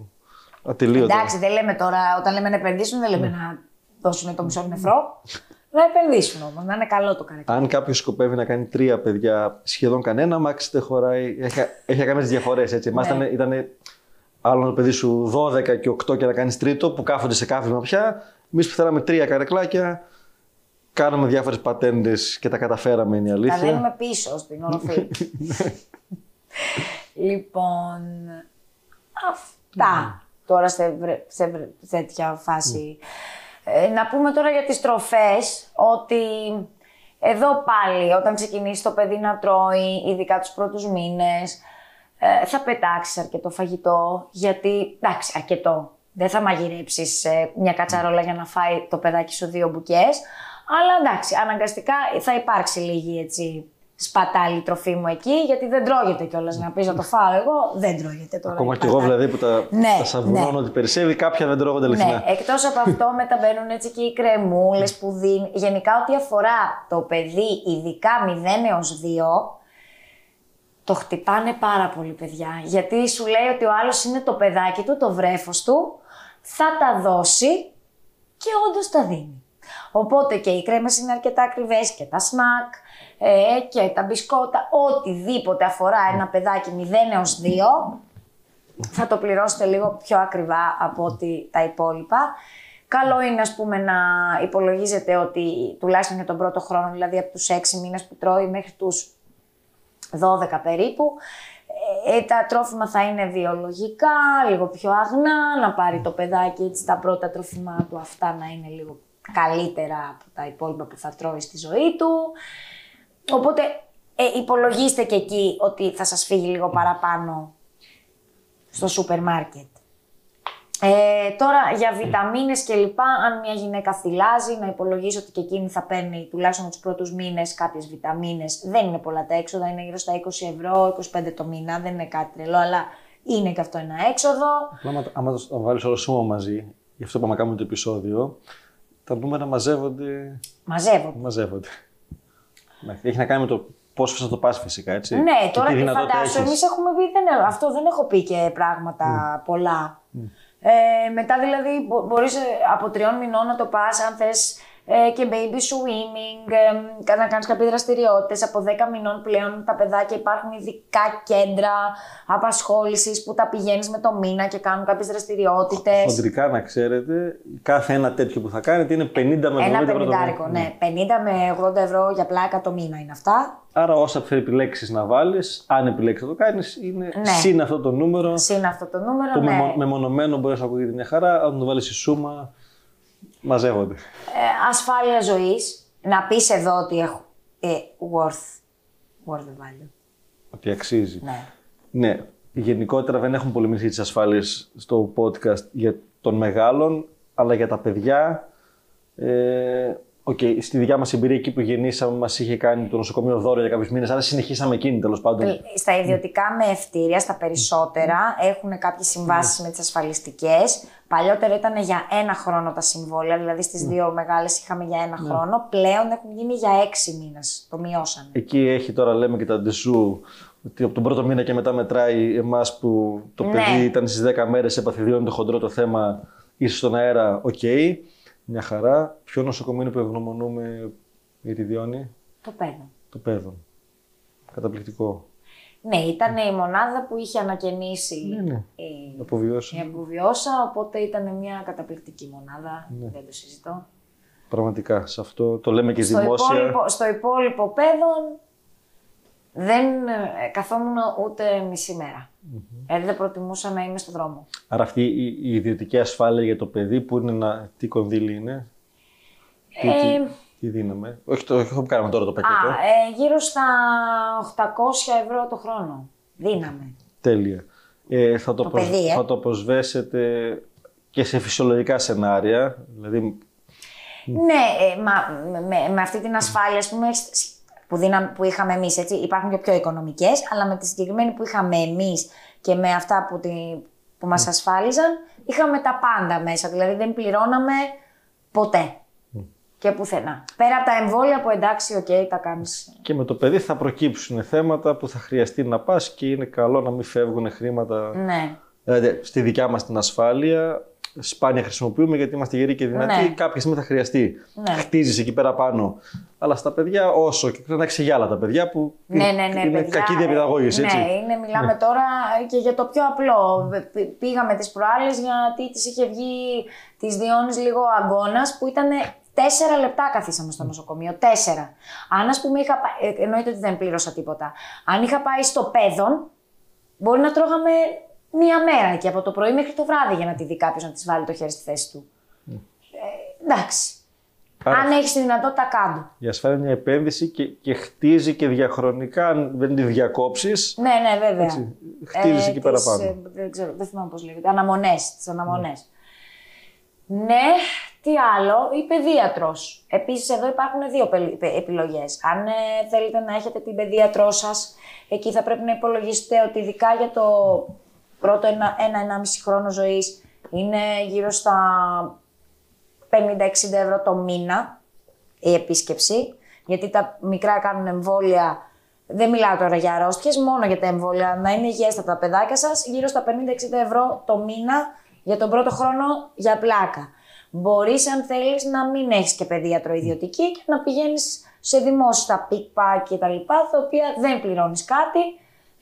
ατελείωτα.
Εντάξει, δεν λέμε τώρα, όταν λέμε να επενδύσουν, δεν
Ναι.
λέμε να δώσουν το μισό νεφρό. [LAUGHS] να επενδύσουν όμως, να είναι καλό το καρεκλάκι.
Αν κάποιος σκοπεύει να κάνει τρία παιδιά, σχεδόν κανένα, μάξι δεν χωράει. Έχει, έχει κάποιες διαφορές έτσι. Εμάς
Ναι.
ήταν, ήταν άλλο το παιδί σου 12 και 8 και να κάνεις τρίτο που κάθονται σε κάθισμα πια. Εμείς που θέλαμε τρία καρεκλάκια, κάναμε διάφορες πατέντες και τα καταφέραμε είναι η
Τα
αλήθεια.
δίνουμε πίσω στην οροφή. [LAUGHS] λοιπόν, αυτά τώρα σε, βρε- σε βρε- τέτοια φάση. Ε, να πούμε τώρα για τις τροφές, ότι εδώ πάλι όταν ξεκινήσει το παιδί να τρώει, ειδικά τους πρώτους μήνες, ε, θα πετάξεις αρκετό φαγητό, γιατί, εντάξει, αρκετό. Δεν θα μαγειρέψεις ε, μια κατσαρόλα για να φάει το παιδάκι σου δύο μπουκές, αλλά εντάξει, αναγκαστικά θα υπάρξει λίγη έτσι σπατάλη τροφή μου εκεί, γιατί δεν τρώγεται κιόλας να πεις να το φάω εγώ. Δεν τρώγεται τώρα.
Ακόμα
η
και εγώ
πατάτα.
δηλαδή που τα,
Ναι,
τα σαβουνώνω
ναι.
ότι περισσεύει, κάποια δεν τρώγονται αληθινά.
Ναι, εκτός από αυτό μετά μπαίνουν έτσι και οι κρεμούλες που δίνει. Γενικά, ό,τι αφορά το παιδί, ειδικά 0 έως 2, το χτυπάνε πάρα πολύ, παιδιά. Γιατί σου λέει ότι ο άλλος είναι το παιδάκι του, το βρέφος του, θα τα δώσει και όντως τα δίνει. Οπότε και οι κρέμες είναι αρκετά ακριβές και τα σνακ ε, και τα μπισκότα, οτιδήποτε αφορά ένα παιδάκι 0 έως 2, θα το πληρώσετε λίγο πιο ακριβά από ότι τα υπόλοιπα. Καλό είναι, ας πούμε, να υπολογίζετε ότι τουλάχιστον για τον πρώτο χρόνο, δηλαδή από τους 6 μήνες που τρώει μέχρι τους 12 περίπου, ε, τα τρόφιμα θα είναι βιολογικά, λίγο πιο αγνά, να πάρει το παιδάκι έτσι τα πρώτα τρόφιμα του αυτά να είναι λίγο καλύτερα από τα υπόλοιπα που θα τρώει στη ζωή του. Οπότε ε, υπολογίστε και εκεί ότι θα σας φύγει λίγο παραπάνω στο σούπερ μάρκετ. Ε, τώρα για βιταμίνες και λοιπά, αν μια γυναίκα θυλάζει, να υπολογίσει ότι και εκείνη θα παίρνει τουλάχιστον τους πρώτους μήνες κάποιες βιταμίνες. Δεν είναι πολλά τα έξοδα, είναι γύρω στα 20 ευρώ, 25 το μήνα, δεν είναι κάτι τρελό, αλλά είναι και αυτό ένα έξοδο.
Απλά άμα, άμα το βάλεις όλο σώμα μαζί, γι' αυτό πάμε να κάνουμε το επεισόδιο, τα νούμερα μαζεύονται.
Μαζεύω.
μαζεύονται. Εντάξει, Έχει να κάνει με το πόσο θα το πας φυσικά, έτσι.
Ναι,
Και
τώρα
τι
και
δυνατότητα
φαντάσου,
έχεις.
εμείς έχουμε πει, δεν, αυτό δεν έχω πει και πράγματα πολλά. Ε, μετά δηλαδή μπο- μπορείς ε, από τριών μηνών να το πας αν θες ε, και baby swimming, ε, να κάνεις κάποιες δραστηριότητες. Από 10 μηνών πλέον τα παιδάκια υπάρχουν ειδικά κέντρα απασχόλησης που τα πηγαίνεις με το μήνα και κάνουν κάποιες δραστηριότητες.
Χοντρικά να ξέρετε, κάθε ένα τέτοιο που θα κάνετε είναι 50 με 70
Ένα
ευρώ το
πενιντάρικο,
μήνα.
ναι. 50 με 80 ευρώ για πλάκα το μήνα είναι αυτά.
Άρα όσα θα επιλέξεις να βάλεις, αν επιλέξεις να το κάνεις, είναι
Ναι.
συν αυτό το νούμερο.
Συν αυτό το νούμερο,
Το
ναι.
μεμο- μεμονωμένο μπορείς να ακούγεται μια χαρά, αν το βάλεις στη σούμα, μαζεύονται.
Ε, ασφάλεια ζωής. Να πεις εδώ ότι έχω ε, worth, worth the value.
Ότι αξίζει.
Ναι.
Ναι, γενικότερα δεν έχουμε πολύ μιλήσει τις ασφάλειες στο podcast για των μεγάλων, αλλά για τα παιδιά. Ε, Οκ, στη δικιά μας εμπειρία εκεί που γεννήσαμε, μας είχε κάνει το νοσοκομείο δώρο για κάποιους μήνες, άρα συνεχίσαμε εκείνη τέλος πάντων.
Ε, Στα ιδιωτικά μαιευτήρια, στα περισσότερα, έχουν κάποιες συμβάσεις με τις ασφαλιστικές. Παλιότερα ήταν για ένα χρόνο τα συμβόλαια, δηλαδή στις δύο μεγάλες είχαμε για ένα χρόνο. Πλέον έχουν γίνει για έξι μήνες. Το μειώσανε.
Εκεί έχει τώρα, λέμε και τα ντεσού, ότι από τον πρώτο μήνα και μετά μετράει εμάς που το
Ναι.
παιδί ήταν στις 10 μέρες, επαθυδιώνει το χοντρό το θέμα, είσαι στον αέρα, οκ. Μια χαρά. Ποιο νοσοκομείο είναι που ευγνωμονούμε για τη Διόνη,
Το παίρνω.
το παιδόν. Καταπληκτικό.
Ναι, ήταν η μονάδα που είχε ανακαινήσει
Ναι, ναι.
η,
Αποβιώσει.
η Αποβιώσα, οπότε ήταν μια καταπληκτική μονάδα.
Ναι.
Δεν το συζητώ.
Πραγματικά. Σε αυτό το λέμε και
Στο
δημόσια.
υπόλοιπο, στο υπόλοιπο παιδόν δεν ε, καθόμουν ούτε μισή μέρα. Δηλαδή δεν προτιμούσα να είμαι στο δρόμο.
Άρα αυτή η, η ιδιωτική ασφάλεια για το παιδί που είναι ένα. Τι κονδύλι είναι; Τι,
Ε,
τι, τι δίναμε. Όχι το όχι που κάναμε τώρα το πακέτο.
Α, ε, γύρω στα 800 ευρώ το χρόνο. Δίναμε.
Τέλεια. Ε, θα, το
Το
προσ-
παιδί, ε.
θα το προσβέσετε και σε φυσιολογικά σενάρια. Δηλαδή,
Ναι, ε, μα, με, με αυτή την ασφάλεια, ας πούμε, σ- που, δίνα, που είχαμε εμείς, έτσι, υπάρχουν και πιο οικονομικές, αλλά με τη συγκεκριμένη που είχαμε εμείς και με αυτά που, τη, που μας ασφάλιζαν, είχαμε τα πάντα μέσα, δηλαδή δεν πληρώναμε ποτέ και πουθενά. Πέρα από τα εμβόλια που εντάξει, οκ, τα κάνεις.
και με το παιδί θα προκύψουν θέματα που θα χρειαστεί να πας και είναι καλό να μην φεύγουν χρήματα.
Ναι.
Δηλαδή, στη δικιά μας την ασφάλεια, σπάνια χρησιμοποιούμε γιατί είμαστε γεροί και δυνατοί.
Ναι.
Κάποια στιγμή θα χρειαστεί.
Ναι.
Χτίζεις εκεί πέρα πάνω. Αλλά στα παιδιά, όσο και πρέπει να έχεις για άλλα τα παιδιά που
Ναι, ναι, ναι,
είναι
παιδιά,
κακή διαπαιδαγώγηση,
ε,
έτσι.
Ναι, είναι, μιλάμε τώρα και για το πιο απλό. Π- Πήγαμε τις προάλλες γιατί της είχε βγει της Διόνης λίγο αγκώνας που ήταν τέσσερα λεπτά καθίσαμε στο νοσοκομείο. Τέσσερα. Αν ας πούμε είχα πάει, ε, εννοείται ότι δεν πλήρωσα τίποτα. Αν είχα πάει στο παιδόν, μπορεί να τρώγαμε μία μέρα εκεί από το πρωί μέχρι το βράδυ για να τη δει κάποιος να της βάλει το χέρι στη θέση του. Ε, εντάξει.
Άρα-
Αν έχεις τη δυνατότητα, κάντο.
Η ασφάλεια είναι μια επένδυση και, και χτίζει και διαχρονικά, αν δεν τη διακόψεις.
Ναι, ναι, βέβαια.
Έτσι, χτίζεις εκεί πέρα
τις,
πάνω.
ε, δεν ξέρω, δεν θυμάμαι πώς λέγεται. Αναμονές, τις αναμονές. Ναι, τι άλλο, η παιδίατρος. Επίσης εδώ υπάρχουν δύο πελ- πε- επιλογές. Αν ε, θέλετε να έχετε την παιδίατρό σας, εκεί θα πρέπει να υπολογίσετε ότι ειδικά για το πρώτο ένα- ένα-ενάμιση χρόνο ζωής είναι γύρω στα 50-60 ευρώ το μήνα η επίσκεψη, γιατί τα μικρά κάνουν εμβόλια. Δεν μιλάω τώρα για αρρώστιες, μόνο για τα εμβόλια. Να είναι υγιέστατα τα παιδάκια σας, γύρω στα 50-60 ευρώ το μήνα για τον πρώτο χρόνο για πλάκα. Μπορείς, αν θέλεις, να μην έχεις και παιδίατρο ιδιωτική και να πηγαίνεις σε δημόσια πικπά και τα λοιπά, τα οποία δεν πληρώνεις κάτι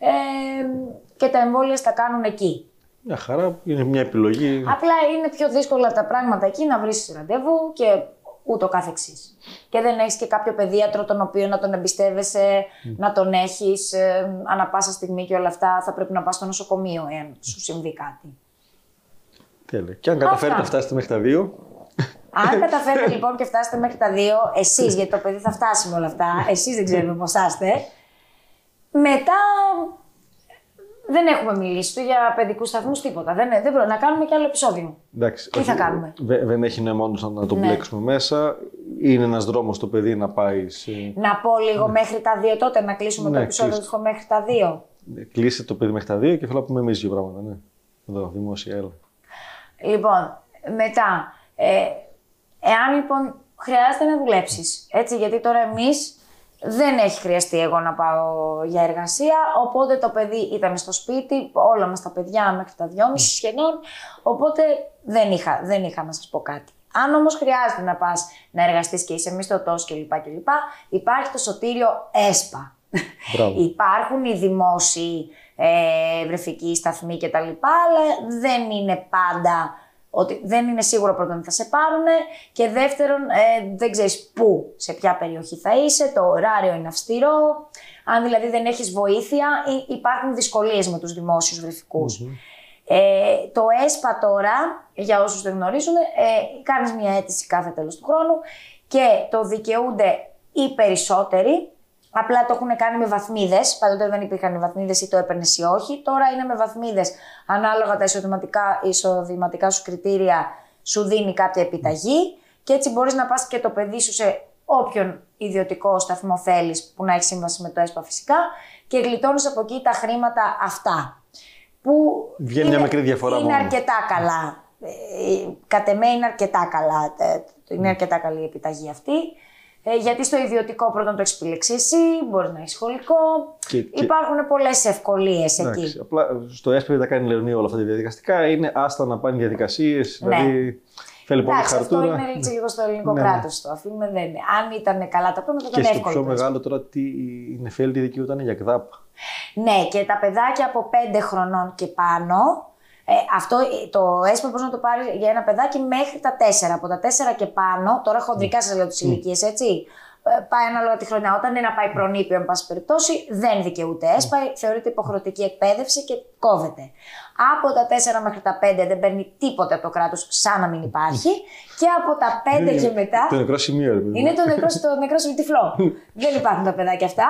ε, και τα εμβόλια στα κάνουν εκεί.
Μια χαρά, είναι μια επιλογή.
Απλά είναι πιο δύσκολα τα πράγματα εκεί να βρεις ραντεβού και ούτω καθεξής. Και δεν έχεις και κάποιο παιδίατρο τον οποίο να τον εμπιστεύεσαι, να τον έχεις ε, ανά πάσα στιγμή και όλα αυτά. Θα πρέπει να πας στο νοσοκομείο εάν σου συμβεί κάτι.
Τέλεια. Και αν καταφέρετε
Αυτά.
να φτάσετε μέχρι τα δύο,
Αν καταφέρετε λοιπόν και φτάσετε μέχρι τα δύο, εσείς, γιατί το παιδί θα φτάσει με όλα αυτά, εσείς δεν ξέρουμε πώς θα είστε, μετά δεν έχουμε μιλήσει του για παιδικούς σταθμούς, τίποτα. Δεν, δεν προ- να κάνουμε κι άλλο επεισόδιο.
εντάξει.
Τι θα κάνουμε;
δε- δεν έχει νόημα όντως να το
Ναι.
μπλέξουμε μέσα. Είναι ένας δρόμος το παιδί να πάει σε.
Να πω λίγο μέχρι τα δύο τότε, να κλείσουμε το
Ναι,
επεισόδιο
κλείστε.
του μέχρι τα δύο.
Κλείσει το παιδί μέχρι τα δύο και θέλω να πούμε εμείς δύο πράγματα. Ναι. Εδώ, δημόσια, έλα.
Λοιπόν, μετά, ε, εάν λοιπόν χρειάζεται να δουλέψεις, έτσι, γιατί τώρα εμείς δεν έχει χρειαστεί εγώ να πάω για εργασία, οπότε το παιδί ήταν στο σπίτι, όλα μας τα παιδιά μέχρι τα δυόμιση σχεδόν, οπότε δεν είχα, δεν είχα να σας πω κάτι. Αν όμως χρειάζεται να πας να εργαστείς και είσαι μισθωτός κλπ. κλπ. Υπάρχει το σωτήριο ΕΣΠΑ.
Μπράβο. [LAUGHS]
Υπάρχουν οι δημόσιοι ε, βρεφικοί σταθμοί κτλ. Αλλά δεν είναι πάντα ότι δεν είναι σίγουρο πρώτον ότι θα σε πάρουν και δεύτερον ε, δεν ξέρεις πού, σε ποια περιοχή θα είσαι, το ωράριο είναι αυστηρό, αν δηλαδή δεν έχεις βοήθεια ή υπάρχουν δυσκολίες με τους δημόσιους βρεφικούς. Ε, το ΕΣΠΑ τώρα, για όσους δεν γνωρίζουν, ε, κάνεις μια αίτηση κάθε τέλος του χρόνου και το δικαιούνται οι περισσότεροι, απλά το έχουν κάνει με βαθμίδες, πάντοτε δεν υπήρχαν οι βαθμίδες ή το έπαιρνες ή όχι, τώρα είναι με βαθμίδες, ανάλογα τα εισοδηματικά, εισοδηματικά σου κριτήρια σου δίνει κάποια επιταγή και έτσι μπορείς να πας και το παιδί σου σε όποιον ιδιωτικό σταθμό θέλεις που να έχει σύμβαση με το ΕΣΠΑ φυσικά και γλιτώνεις από εκεί τα χρήματα αυτά που
Βγαίνει μια μικρή διαφορά
είναι
μόνο.
αρκετά καλά. Ε, κατ' εμέ είναι αρκετά καλά. ε, Είναι αρκετά καλή η επιταγή αυτή. Ε, γιατί στο ιδιωτικό πρώτον το έχεις επιλέξει εσύ, μπορεί να έχεις σχολικό.
Και- και-
Υπάρχουν πολλές ευκολίες
Εντάξει,
εκεί.
απλά στο ΕΣΠΕ τα κάνει Λεωνία όλα αυτά τα διαδικαστικά. Είναι άστα να πάνε διαδικασίες. Δηλαδή θέλει πολύ
Ναι. Εντάξει, αυτό
χαρτούρα.
είναι έτσι λίγο στο ελληνικό
Ναι, ναι.
κράτος. Το αφήνουμε δεν είναι. Αν ήταν καλά τα πράγματα,
Και
ήταν
στο
εύκολο.
πιο
το
μεγάλο τώρα, τι η Νεφέλτη δικαιούταν για ΚΔΑΠ.
Ναι, και τα παιδάκια από 5 χρονών και πάνω. Ε, αυτό ε, το ΕΣΠΑ μπορείς να το πάρεις για ένα παιδάκι μέχρι τα 4. Από τα 4 και πάνω, τώρα χοντρικά σας λέω τις ηλικίες, έτσι. Ε, πάει ανάλογα τη χρονιά. Όταν είναι να πάει προνήπιο, εν πάση περιπτώσει, δεν δικαιούται ΕΣΠΑ, θεωρείται υποχρεωτική εκπαίδευση και κόβεται. Από τα 4 μέχρι τα 5 δεν παίρνει τίποτε από το κράτος, σαν να μην υπάρχει. Και από τα 5 και μετά.
Το νεκρό σημείο, ρε παιδί.
Είναι το νεκρό, το νεκρό σου τυφλό. [LAUGHS] Δεν υπάρχουν τα παιδάκια αυτά.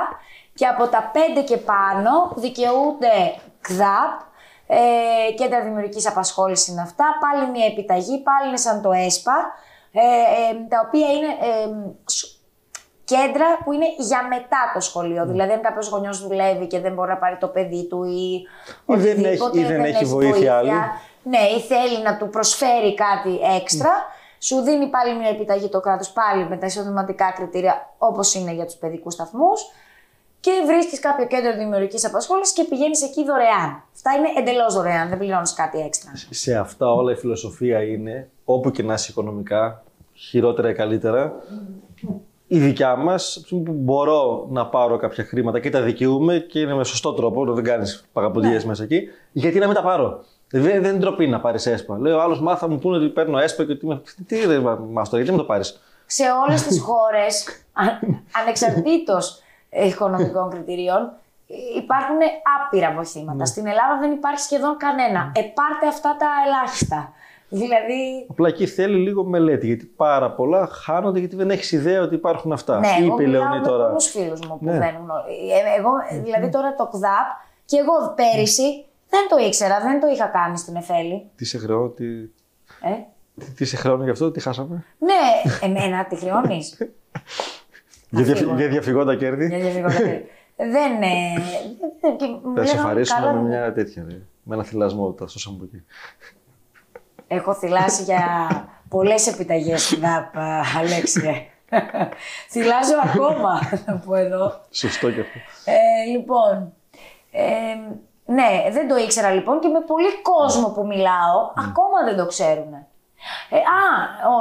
Και από τα 5 και πάνω δικαιούνται ΚΔΑΠ, Ε, κέντρα δημιουργικής απασχόλησης είναι αυτά. Πάλι μια επιταγή, πάλι είναι σαν το ΕΣΠΑ. Ε, ε, τα οποία είναι ε, σ- κέντρα που είναι για μετά το σχολείο. Δηλαδή, αν κάποιος γονιός δουλεύει και δεν μπορεί να πάρει το παιδί του ή.
Ή δεν
οτιδήποτε,
έχει- ή δεν έχει βοήθεια άλλη.
Ναι, ή θέλει να του προσφέρει κάτι έξτρα, σου δίνει πάλι μια επιταγή το κράτος πάλι με τα εισοδηματικά κριτήρια όπως είναι για τους παιδικούς σταθμούς. Και βρίσκεις κάποιο κέντρο δημιουργικής απασχόλησης και πηγαίνεις εκεί δωρεάν. Αυτά είναι εντελώς δωρεάν, δεν πληρώνεις κάτι έξτρα.
Σε αυτά όλα η φιλοσοφία είναι, όπου και να είσαι οικονομικά, χειρότερα ή καλύτερα, η δικιά μας, που μπορώ να πάρω κάποια χρήματα και τα δικαιούμαι και είναι με σωστό τρόπο, δεν κάνεις παγαποντιέ
Ναι.
μέσα εκεί, γιατί να μην τα πάρω. Δηλαδή δεν είναι ντροπή να πάρεις έσπα. Λέω, ο άλλος μάθα μου πούνε ότι παίρνω έσπα και ότι. είμαι- Τι ρε, μα το, γιατί μην το πάρεις;
σε όλες τις χώρες, ανεξαρτήτως οικονομικών [LAUGHS] κριτηρίων, υπάρχουν άπειρα βοηθήματα. Στην Ελλάδα δεν υπάρχει σχεδόν κανένα. Επάρτε αυτά τα ελάχιστα. Δηλαδή,
Απλά εκεί θέλει λίγο μελέτη, γιατί πάρα πολλά χάνονται γιατί δεν έχεις ιδέα ότι υπάρχουν αυτά.
ναι, εγώ
Είπε η
μιλάω
Λεωνή
με
τώρα.
πολλούς φίλους μου που
Ναι.
δεν γνωρίζουν. Εγώ, δηλαδή τώρα το ΚΔΑΠ και εγώ πέρυσι δεν το ήξερα, δεν το είχα κάνει στην Εφέλη.
Τι σε χρεώνω, τι,
Ε;
τι, τι σε χρεώνω γι' αυτό, τι χάσαμε;
Ναι, εμένα τη χρεώνεις. [LAUGHS]
Για, διαφυ-
φύγω.
για διαφυγόντα κέρδη.
Για διαφυγόντα. δεν. ε, δεν- και μου
Θα σε
λέγανε,
ευχαρίσουμε
καλά,
με μια τέτοια. ρε. Με ένα θυλασμό τα σώσαμε από εκεί.
Έχω θυλάσει για πολλές επιταγές στην [LAUGHS] ΔΑΠ, Αλέξια. Θυλάζω ακόμα, θα πω εδώ.
Σωστό και αυτό.
Ε, λοιπόν, ε, ναι, δεν το ήξερα λοιπόν και με πολύ κόσμο που μιλάω, ακόμα δεν το ξέρουν. Ε, α,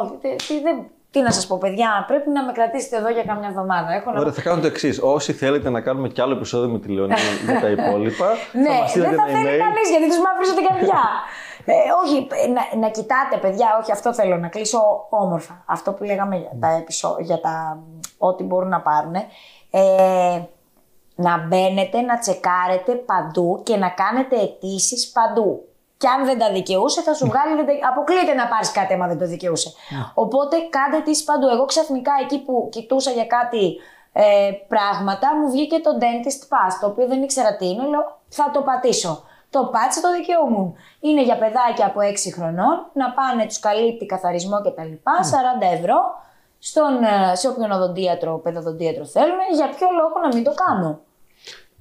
όχι, τι, τι, δεν- τι να σας πω παιδιά, πρέπει να με κρατήσετε εδώ για καμιά εβδομάδα. Έχω να
Ωραία, θα κάνω το εξής. Όσοι θέλετε να κάνουμε κι άλλο επεισόδιο με τη Λεωνή για τα υπόλοιπα,
Ναι,
θα μας
δεν
στείλετε
θα
ένα
θέλει
email.
κανείς γιατί τους μαύρησε την καρδιά. [LAUGHS] ε, όχι, ε, να, να κοιτάτε, παιδιά, όχι, αυτό θέλω να κλείσω όμορφα. Αυτό που λέγαμε για τα, επεισο... για τα μ, ό,τι μπορούν να πάρουν. Ε, να μπαίνετε, να τσεκάρετε παντού και να κάνετε αιτήσεις παντού. Και αν δεν τα δικαιούσε, θα σου βγάλει. δεν τα- Αποκλείεται να πάρεις κάτι άμα δεν το δικαιούσε. Οπότε κάντε αιτήσει παντού. Εγώ ξαφνικά εκεί που κοιτούσα για κάτι ε, πράγματα, μου βγήκε το Dentist Pass, το οποίο δεν ήξερα τι είναι. Λέω, θα το πατήσω. Το πάτησα, το δικαιούμουν. Είναι για παιδάκια από 6 χρονών, να πάνε, τους καλύπτει καθαρισμό κτλ. 40 ευρώ στον, ε, σε όποιον οδοντίατρο, παιδοδοντίατρο θέλουν. Για ποιο λόγο να μην το κάνω.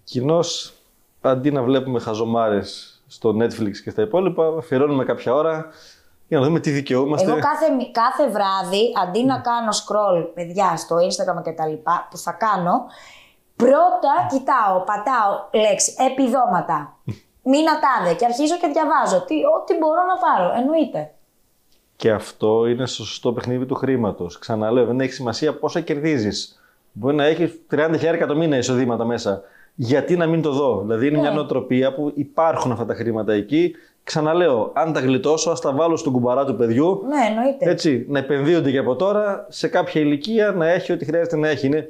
Κοινώς, αντί να βλέπουμε χαζομάρες στο Netflix και στα υπόλοιπα, αφιερώνουμε κάποια ώρα για να δούμε τι δικαιούμαστε.
Εγώ κάθε, μη- κάθε βράδυ, αντί να κάνω scroll, παιδιά, στο Instagram και τα λοιπά, που θα κάνω, πρώτα κοιτάω, πατάω λέξη, επιδόματα, [LAUGHS] μήνα τάδε και αρχίζω και διαβάζω τι, ό,τι μπορώ να πάρω, εννοείται.
Και αυτό είναι στο σωστό παιχνίδι του χρήματος. Ξαναλέω, δεν έχει σημασία πόσα κερδίζεις. Μπορεί να έχεις 30.000 το μήνα εισοδήματα μέσα. Γιατί να μην το δω; Δηλαδή είναι μια
Ναι.
νοοτροπία που υπάρχουν αυτά τα χρήματα εκεί. Ξαναλέω, αν τα γλιτώσω, ας τα βάλω στον κουμπαρά του παιδιού.
Ναι, εννοείται.
Έτσι, να επενδύονται και από τώρα σε κάποια ηλικία να έχει ό,τι χρειάζεται να έχει. Είναι,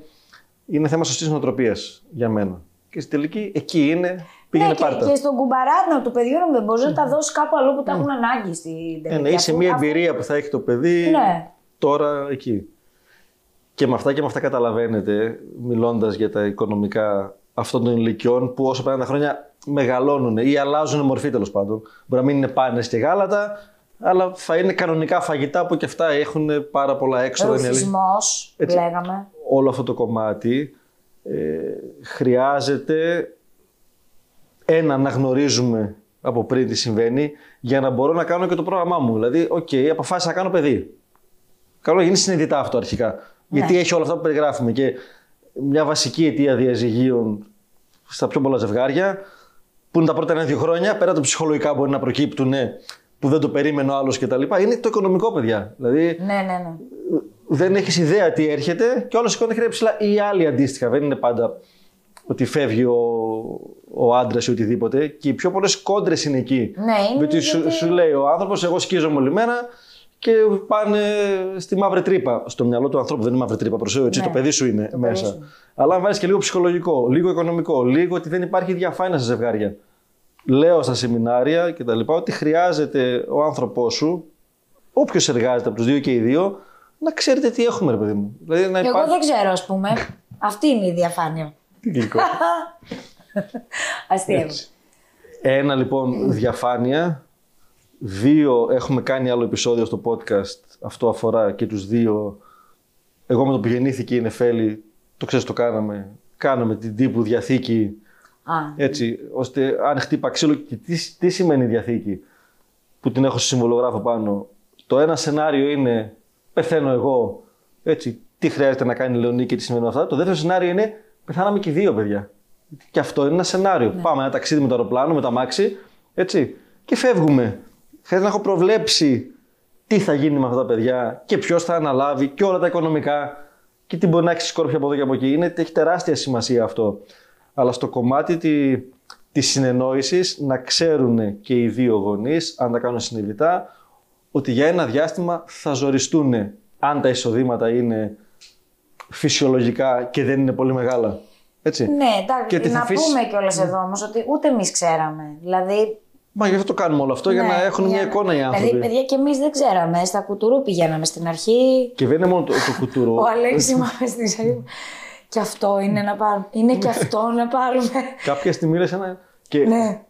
είναι θέμα σωστής νοοτροπίας για μένα. Και στη τελική εκεί είναι. Πήγαινε
ναι, και,
πάρτα.
και στον κουμπαράτο του παιδιού να μπορείς να τα δώσεις κάπου αλλού που τα έχουν ανάγκη στην
Ε,
τελική.
ναι, είσαι
Αφού-
μια
αφού-
εμπειρία που θα έχει το παιδί
Ναι.
τώρα εκεί. Και με αυτά και με αυτά καταλαβαίνετε, μιλώντας για τα οικονομικά αυτών των ηλικιών που όσο περνάνε τα χρόνια μεγαλώνουν ή αλλάζουν μορφή τέλος πάντων. Μπορεί να μην είναι πάνες και γάλατα, αλλά θα είναι κανονικά φαγητά που και αυτά έχουν πάρα πολλά έξοδα. είναι αλήθεια.
Ρουθισμός,
Έτσι.
λέγαμε.
Όλο αυτό το κομμάτι ε, χρειάζεται ένα να γνωρίζουμε από πριν τι συμβαίνει για να μπορώ να κάνω και το πρόγραμμά μου. Δηλαδή, οκ, αποφάσισα να κάνω παιδί. Καλό να γίνει συνειδητά αυτό αρχικά. Γιατί έχει όλα αυτά που περιγράφουμε. Και μια βασική αιτία διαζυγίων στα πιο πολλά ζευγάρια, που είναι τα πρώτα ένα-δύο χρόνια, πέρα από ψυχολογικά μπορεί να προκύπτουν ναι, που δεν το περίμενε ο άλλος κτλ. Είναι το οικονομικό, παιδιά. Δηλαδή,
Ναι, ναι, ναι.
δεν έχεις ιδέα τι έρχεται και όλο σηκώνει χέρια ψηλά. Ή άλλοι αντίστοιχα. Δεν είναι πάντα ότι φεύγει ο, ο άντρας ή οτιδήποτε. Και οι πιο πολλές κόντρες είναι εκεί.
Ναι, είναι
Γιατί σου,
γιατί-
σου λέει ο άνθρωπος, εγώ σκίζομαι όλη μέρα και πάνε στη μαύρη τρύπα. Στο μυαλό του ανθρώπου δεν είναι μαύρη τρύπα, προσέχω, έτσι
Ναι,
το παιδί σου είναι
το παιδί
μέσα.
σου.
Αλλά αν βάζεις και λίγο ψυχολογικό, λίγο οικονομικό, λίγο ότι δεν υπάρχει διαφάνεια σε ζευγάρια. Λέω στα σεμινάρια και τα λοιπά ότι χρειάζεται ο άνθρωπός σου, όποιος εργάζεται από τους δύο και οι δύο, να ξέρετε τι έχουμε, ρε παιδί μου. Δηλαδή να
Και εγώ
υπάρχει.
δεν ξέρω, ας πούμε. [LAUGHS] Αυτή είναι η διαφάνεια.
Τι γλυκό. [LAUGHS]
Αστείο.
Έτσι. Ένα λοιπόν διαφάνεια. Δύο, έχουμε κάνει άλλο επεισόδιο στο podcast. Αυτό αφορά και τους δύο. Εγώ με το που γεννήθηκε η Νεφέλη, το ξέρεις το κάναμε. Κάναμε την τύπου διαθήκη
Α,
έτσι, ώστε αν χτύπα ξύλο. Και τι, τι σημαίνει διαθήκη που την έχω στο συμβολογράφο πάνω. Το ένα σενάριο είναι πεθαίνω εγώ. Έτσι, τι χρειάζεται να κάνει η Λεωνή και τι σημαίνει αυτά. Το δεύτερο σενάριο είναι πεθάναμε και οι δύο παιδιά. Και αυτό είναι ένα σενάριο. Πάμε ένα ταξίδι με το αεροπλάνο, με τα μάξι, έτσι, και φεύγουμε. Χρειάζεται να έχω προβλέψει τι θα γίνει με αυτά τα παιδιά και ποιος θα αναλάβει και όλα τα οικονομικά και τι μπορεί να έχει σκόρπια από εδώ και από εκεί. Είναι, έχει τεράστια σημασία αυτό. Αλλά στο κομμάτι τη, της συνεννόησης να ξέρουν και οι δύο γονείς, αν τα κάνουν συνειδητά, ότι για ένα διάστημα θα ζοριστούν αν τα εισοδήματα είναι φυσιολογικά και δεν είναι πολύ μεγάλα. Έτσι.
Ναι, εντάξει,
Και ότι θα
να
αφήσεις-
πούμε κιόλας εδώ όμως ότι ούτε εμείς ξέραμε. Δηλαδή.
Μα γι' αυτό το κάνουμε όλο αυτό, για
ναι,
να έχουν μια
για-
εικόνα οι άνθρωποι.
Δηλαδή, παιδιά, και εμείς δεν ξέραμε. Στα κουτουρού πηγαίναμε στην αρχή.
Και δεν είναι μόνο το, το κουτουρό.
Ο Αλέξης μα στην αρχή. Και αυτό είναι να πάρουμε. Είναι και αυτό να πάρουμε.
Κάποια στιγμή λες ένα... Και
ναι.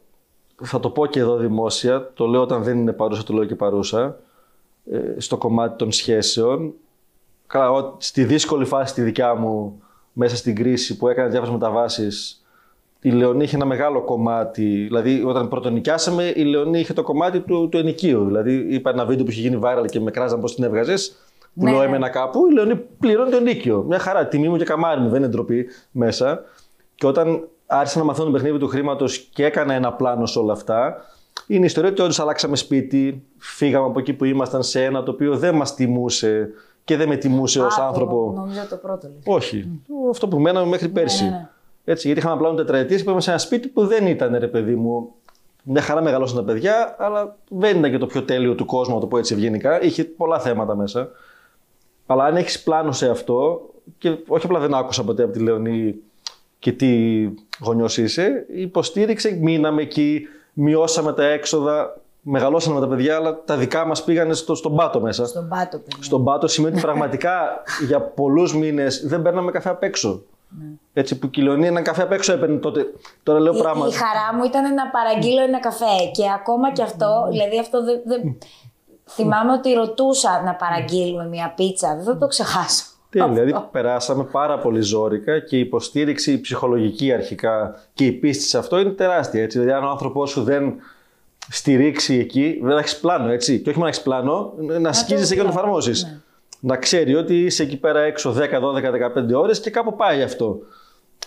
θα το πω και εδώ δημόσια, το λέω όταν δεν είναι παρούσα, το λέω και παρούσα, ε, στο κομμάτι των σχέσεων. Καλά, ο- στη δύσκολη φάση τη δικιά μου, μέσα στην κρίση που έκανα διάφορες μεταβάσεις, η Λεωνή είχε ένα μεγάλο κομμάτι. Δηλαδή, όταν πρωτονοικιάσαμε, η Λεωνή είχε το κομμάτι του, του ενοικίου. Δηλαδή, είπα ένα βίντεο που είχε γίνει viral και με κράζαν πώς την έβγαζες. Που
Ναι,
λέω
ναι.
έμενα κάπου, η Λεωνή πληρώνει το ενοίκιο. Μια χαρά, τιμή μου και καμάρι μου, δεν είναι ντροπή μέσα. Και όταν άρχισα να μαθαίνω το παιχνίδι του χρήματος και έκανα ένα πλάνο σε όλα αυτά, είναι η ιστορία ότι όντως αλλάξαμε σπίτι, φύγαμε από εκεί που ήμασταν σε ένα το οποίο δεν μας τιμούσε και δεν με τιμούσε ως
Α, το-
άνθρωπο.
Νομίζω το πρώτο λες.
Όχι. Αυτό που μέναμε μέχρι πέρσι.
ναι, ναι.
Έτσι, γιατί είχαμε πλάνο τετραετίες και πήγαμε σε ένα σπίτι που δεν ήταν ρε παιδί μου. Μια χαρά μεγαλώσαν τα παιδιά, αλλά δεν ήταν και το πιο τέλειο του κόσμου, να το πω έτσι ευγενικά. Είχε πολλά θέματα μέσα. Αλλά αν έχεις πλάνο σε αυτό, και όχι απλά δεν άκουσα ποτέ από τη Λεωνή και τι γονιός είσαι, υποστήριξε, μείναμε εκεί, μειώσαμε τα έξοδα, μεγαλώσαμε με τα παιδιά, αλλά τα δικά μας πήγανε στο, στον πάτο μέσα.
Στον πάτο, παιδιά.
Στον πάτο σημαίνει ότι πραγματικά [LAUGHS] για πολλούς μήνες δεν παίρναμε καφέ απ' έξω. Έτσι που η Λεωνή έναν καφέ απ' έξω έπαιρνε τότε. Τώρα λέω
Η,
πράγματα.
η χαρά μου ήταν να παραγγείλω ένα καφέ και ακόμα και αυτό, δηλαδή αυτό δεν. δεν- Θυμάμαι ότι ρωτούσα να παραγγείλουμε μια πίτσα, δεν θα το ξεχάσω.
Τι, δηλαδή
Αυτό.
περάσαμε πάρα πολύ ζώρικα και η υποστήριξη η ψυχολογική αρχικά και η πίστη σε αυτό είναι τεράστια. Έτσι. Δηλαδή, αν ο άνθρωπός σου δεν στηρίξει εκεί, δεν έχεις πλάνο, έτσι. Και όχι μόνο να έχεις πλάνο, να σκίζεσαι και να το
πλάνο,
εφαρμόζεις.
ναι.
Να ξέρει ότι είσαι εκεί πέρα έξω 10, 12, 15 ώρες και κάπου πάει αυτό.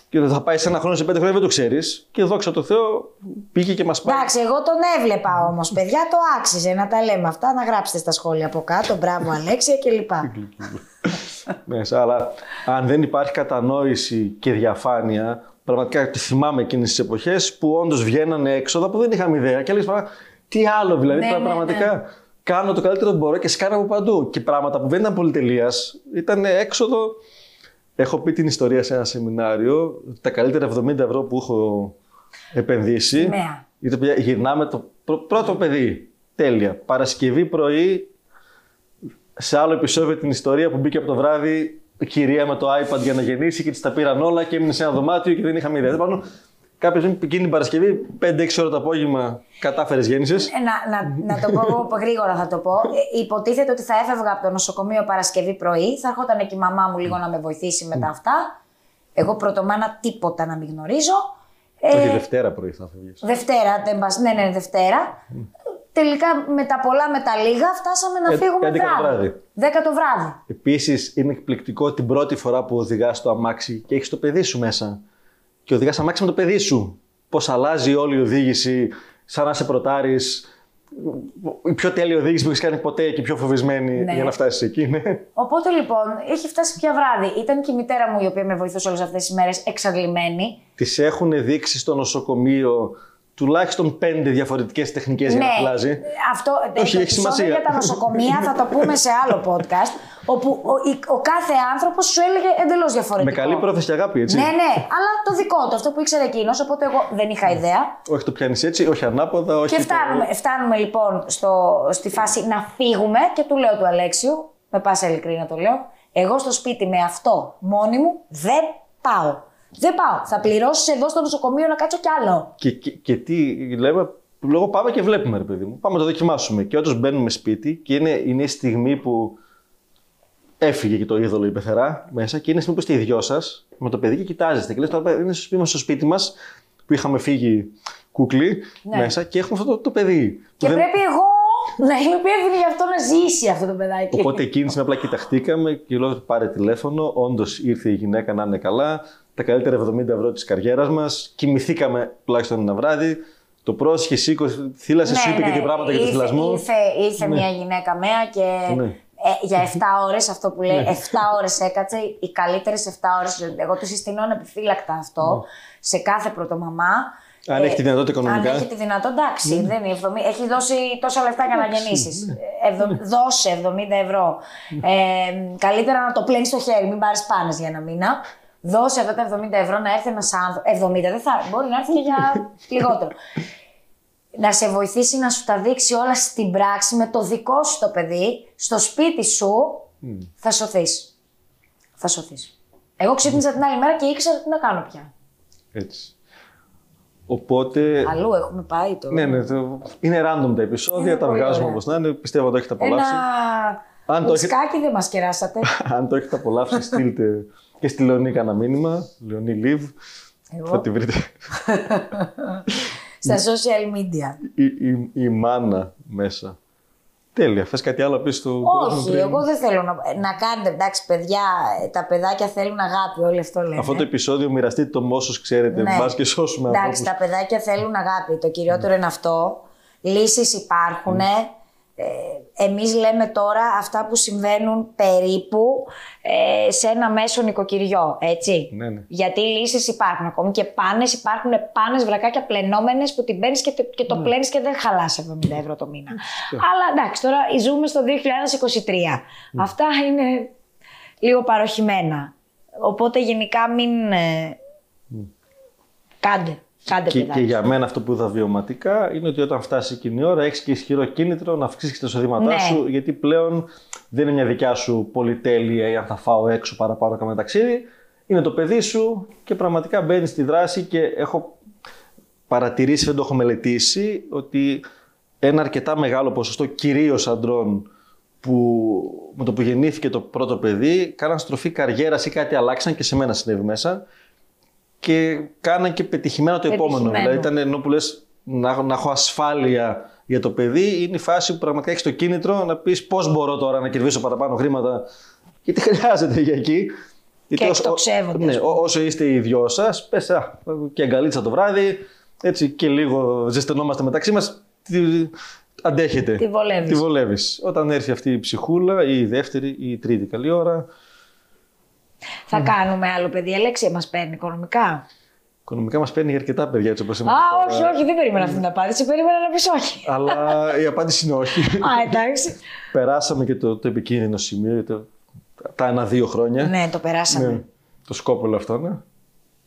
Και δεν θα πάει σε ένα χρόνο, σε πέντε χρόνια, δεν το ξέρεις. Και δόξα τω Θεώ, πήγε και μας πάει.
Εντάξει, εγώ τον έβλεπα όμως, παιδιά, το άξιζε να τα λέμε αυτά, να γράψετε στα σχόλια από κάτω. Μπράβο, Αλέξια κλπ.
μέσα. [LAUGHS] Αλλά αν δεν υπάρχει κατανόηση και διαφάνεια, πραγματικά τη θυμάμαι εκείνες τις εποχές που όντως βγαίνανε έξοδα που δεν είχαμε ιδέα. Και έλεγε πράγμα, τι άλλο δηλαδή,
Ναι,
τώρα
ναι,
πραγματικά. Κάνω το καλύτερο που μπορώ και σκάνω από παντού. Και πράγματα που δεν ήταν πολυτελείας, ήταν έξοδο. Έχω πει την ιστορία σε ένα σεμινάριο. Τα καλύτερα 70 ευρώ που έχω επενδύσει.
Σημαία.
Είτε παιδιά, γυρνάμε το πρω- πρώτο παιδί. Τέλεια. Παρασκευή πρωί σε άλλο επεισόδιο την ιστορία που μπήκε από το βράδυ η κυρία με το iPad για να γεννήσει και της τα πήραν όλα και έμεινε σε ένα δωμάτιο και δεν είχαμε ιδέα. Πάνω, κάποια στιγμή εκείνη την Παρασκευή, 5-6 ώρα το απόγευμα, κατάφερες γέννησες.
Ε, να, να, να το πω εγώ [LAUGHS] γρήγορα θα το πω. Ε, υποτίθεται ότι θα έφευγα από το νοσοκομείο Παρασκευή πρωί, θα έρχονταν εκεί η μαμά μου λίγο να με βοηθήσει με τα αυτά. Εγώ πρωτομάνα τίποτα να μην γνωρίζω. Ε,
Όχι, Δευτέρα πρωί θα φεύγει.
Δευτέρα, δεν πας- ναι, ναι, Δευτέρα. Τελικά με τα πολλά με τα λίγα φτάσαμε να
Ε,
φύγουμε
11 το
βράδυ.
βράδυ.
10 το βράδυ.
Επίσης, είναι εκπληκτικό την πρώτη φορά που οδηγάς το αμάξι και έχεις το παιδί σου μέσα. Και οδηγάς αμάξι με το παιδί σου. Πώς αλλάζει όλη η οδήγηση, σαν να σε προτάρεις. Η πιο τέλεια οδήγηση που έχεις κάνει ποτέ και η πιο φοβισμένη
Ναι.
για να φτάσεις εκεί. Ναι.
Οπότε λοιπόν, έχει φτάσει πια βράδυ. Ήταν και η μητέρα μου η οποία με βοηθούσε όλες αυτές τις μέρες εξαντλημένη.
Τη έχουν δείξει στο νοσοκομείο τουλάχιστον πέντε διαφορετικές τεχνικές για να αλλάζει.
Ναι, αυτό
Όχι,
το
έχει
επεισόδιο
σημασία.
για τα νοσοκομεία θα το πούμε σε άλλο [LAUGHS] podcast. Όπου ο, η- ο κάθε άνθρωπος σου έλεγε εντελώς
Με
διαφορετικό.
καλή πρόθεση και αγάπη, έτσι.
Ναι, ναι, αλλά το δικό του, αυτό που ήξερε εκείνος. Οπότε εγώ δεν είχα ιδέα.
Όχι το πιάνεις έτσι, όχι ανάποδα, όχι.
Και
το-
φτάνουμε, φτάνουμε λοιπόν στο, στη φάση να φύγουμε και του λέω του Αλέξιου, με πάσα ειλικρίνεια το λέω, εγώ στο σπίτι με αυτό μόνη μου δεν πάω. Δεν πάω. Θα πληρώσεις εδώ στο νοσοκομείο να κάτσω κι άλλο.
Και, και, και τι λέμε, λόγω πάμε και βλέπουμε, ρε παιδί μου. Πάμε να το δοκιμάσουμε. Και όταν μπαίνουμε σπίτι και είναι, είναι η στιγμή που έφυγε και το είδωλο η πεθερά μέσα και είναι η στιγμή που είστε οι δυο σας με το παιδί και κοιτάζεστε. Και λες, τώρα είναι στο σπίτι, στο σπίτι μας που είχαμε φύγει κούκλι
Ναι.
μέσα και έχουμε αυτό το, το παιδί.
Και
που δεν-
πρέπει εγώ να είμαι υπεύθυνη για αυτό να ζήσει αυτό το παιδάκι.
Οπότε εκείνη τη στιγμή απλά κοιταχτήκαμε και λέω πάρε τηλέφωνο. Όντως ήρθε η γυναίκα να είναι καλά. Τα καλύτερα 70 ευρώ της καριέρας μας. Κοιμηθήκαμε τουλάχιστον ένα βράδυ. Το πρόσχε, σήκωσε, θύλασε, σου είπε και τι πράγματα για το
Ναι, Ήρθε-
θυλασμό.
Ήρθε, ήρθε μια γυναίκα μέα και
Ναι.
Ε, για 7 ώρες, αυτό που λέει, 7 ώρες έκατσε, οι καλύτερες 7 ώρες. Εγώ του συστηνώ επιφύλακτα αυτό σε κάθε πρωτομαμά.
Ναι. Αν έχει τη δυνατότητα οικονομικά. Ναι.
Αν έχει τη δυνατότητα, εντάξει, δεν είναι 70, έχει δώσει τόσα λεφτά για να γεννήσεις.
Ναι.
Δώσε 70 ευρώ. Ε, καλύτερα να το πλένεις στο χέρι, μην πάρεις πάνες για ένα μήνα. Δώσε αυτά τα 70 ευρώ να έρθει ένας άνθρωπο. 70 δεν θα μπορεί να έρθει και για [LAUGHS] λιγότερο να σε βοηθήσει να σου τα δείξει όλα στην πράξη με το δικό σου το παιδί, στο σπίτι σου, θα σωθείς. Θα σωθείς. Εγώ ξύπνησα την άλλη μέρα και ήξερα τι να κάνω πια.
Έτσι. Οπότε.
Αλλού έχουμε πάει τώρα.
Ναι, ναι, το... είναι random τα επεισόδια,
Είναι
τα
πολύ
βγάζουμε
ωραία.
όπως να είναι. Πιστεύω ότι το έχετε
Ένα
απολαύσει. Αν το έχετε-
μουσκάκι δεν μας κεράσατε. [LAUGHS]
Αν το έχετε απολαύσει, στείλτε και στη Λεωνή κανένα μήνυμα. Λεωνή Live.
Εγώ.
Θα τη βρείτε. [LAUGHS]
Στα social media.
η, η, η μάνα μέσα. Τέλεια. Θες κάτι άλλο να πεις στο κόσμο
Όχι,
πριν;
εγώ δεν θέλω να, να κάνετε. Εντάξει, παιδιά, ε, τα παιδάκια θέλουν αγάπη, όλοι αυτό λένε.
Αυτό το επεισόδιο μοιραστείτε το με όσους ξέρετε.
Ναι.
Μπας και σώσουμε
Εντάξει,
ανθρώπους.
τα παιδάκια θέλουν αγάπη. Το κυριότερο είναι αυτό. Λύσεις υπάρχουν. Ε, εμείς λέμε τώρα αυτά που συμβαίνουν περίπου ε, σε ένα μέσο νοικοκυριό, έτσι.
Ναι, ναι.
Γιατί λύσεις υπάρχουν. Ακόμη και πάνες, υπάρχουν πάνες βρακάκια πλενόμενες που την παίρνεις και, το- και το
Ναι.
πλένεις και δεν χαλάς 70 ευρώ το μήνα. Αλλά εντάξει, τώρα ζούμε στο 2023.
Ναι.
Αυτά είναι λίγο παροχημένα. Οπότε γενικά μην... ε, Κάντε. Κάντε
Και,
παιδάκι.
και για μένα αυτό που είδα βιωματικά είναι ότι όταν φτάσει εκείνη η ώρα έχεις και ισχυρό κίνητρο να αυξήσεις τα εισοδήματά
Ναι.
σου. Γιατί πλέον δεν είναι μια δικιά σου πολυτέλεια ή αν θα φάω έξω παραπάνω να κάνω ένα ταξίδι. Είναι το παιδί σου και πραγματικά μπαίνεις στη δράση και έχω παρατηρήσει, δεν το έχω μελετήσει, ότι ένα αρκετά μεγάλο ποσοστό κυρίως αντρών που με το που γεννήθηκε το πρώτο παιδί κάναν στροφή καριέρας ή κάτι αλλάξαν και σε μένα συνέβη μέσα και κάναν και πετυχημένο το επόμενο.
Πετυχημένο.
Δηλαδή ήταν ενώ που λες να, να έχω ασφάλεια για το παιδί, είναι η φάση που πραγματικά έχεις το κίνητρο να πεις πώς μπορώ τώρα να κερδίσω παραπάνω χρήματα. Γιατί [LAUGHS] χρειάζεται για εκεί. Γιατί όσο-
εκτοξεύονται,
Ναι,
ας πούμε.
ό- όσο είστε οι δυο σας, πες και αγκαλίτσα το βράδυ, έτσι και λίγο ζεσθενόμαστε μεταξύ μας. Αντέχετε.
Τη βολεύεις.
Τη βολεύεις. Όταν έρθει αυτή η ψυχούλα, ή η δεύτερη ή η τρίτη καλή ώρα,
Θα κάνουμε άλλο παιδί. Αλέξια μας παίρνει οικονομικά.
οικονομικά μας παίρνει για αρκετά παιδιά έτσι όπως
Α, όχι, όχι, δεν περίμενα αυτή την απάντηση. Περίμενα να πεις όχι.
Αλλά η απάντηση είναι όχι. [LAUGHS]
Α, εντάξει.
Περάσαμε και το, το επικίνδυνο σημείο, το, τα ένα-δύο χρόνια.
ναι, το περάσαμε.
Ναι. Το σκόπελο αυτό, ναι.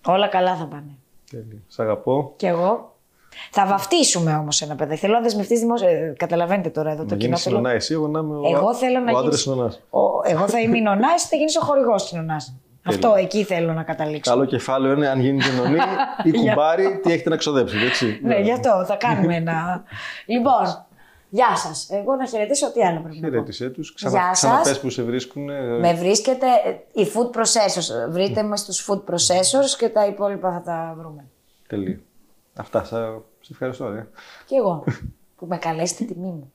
Όλα καλά θα πάνε.
Τέλεια. Σ' αγαπώ.
Κι εγώ. Θα βαφτίσουμε όμως ένα παιδί. Θέλω να δεσμευτείς δημόσια. Ε, Καταλαβαίνετε τώρα εδώ το
Να
κοινό.
γίνει
Θέλω...
συνονά εσύ, εγώ να είμαι ο,
Εγώ θέλω να
ο άντρας
γίνεις-
συνονάς.
Ο- Εγώ θα είμαι η νονάς, εσύ θα γίνεις ο χορηγός της νονάς. Αυτό εκεί θέλω να καταλήξω.
Καλό κεφάλαιο είναι αν γίνει κοινωνή ή [LAUGHS] κουμπάρι, τι έχετε να ξοδέψετε, έτσι.
Ναι, γι' αυτό θα κάνουμε ένα. λοιπόν, γεια σας. Εγώ να χαιρετήσω τι άλλο πρέπει να πω.
Χαιρέτησέ τους.
Γεια
Ξανα,
σας.
ξαναπες που σε βρίσκουν.
Με βρίσκεται ε, οι food processors. Βρείτε με στους food processors και τα υπόλοιπα θα τα βρούμε.
Τελεία. Αυτά. σα- Σε ευχαριστώ. Ρε.
Και εγώ που με καλέσετε τιμή μου.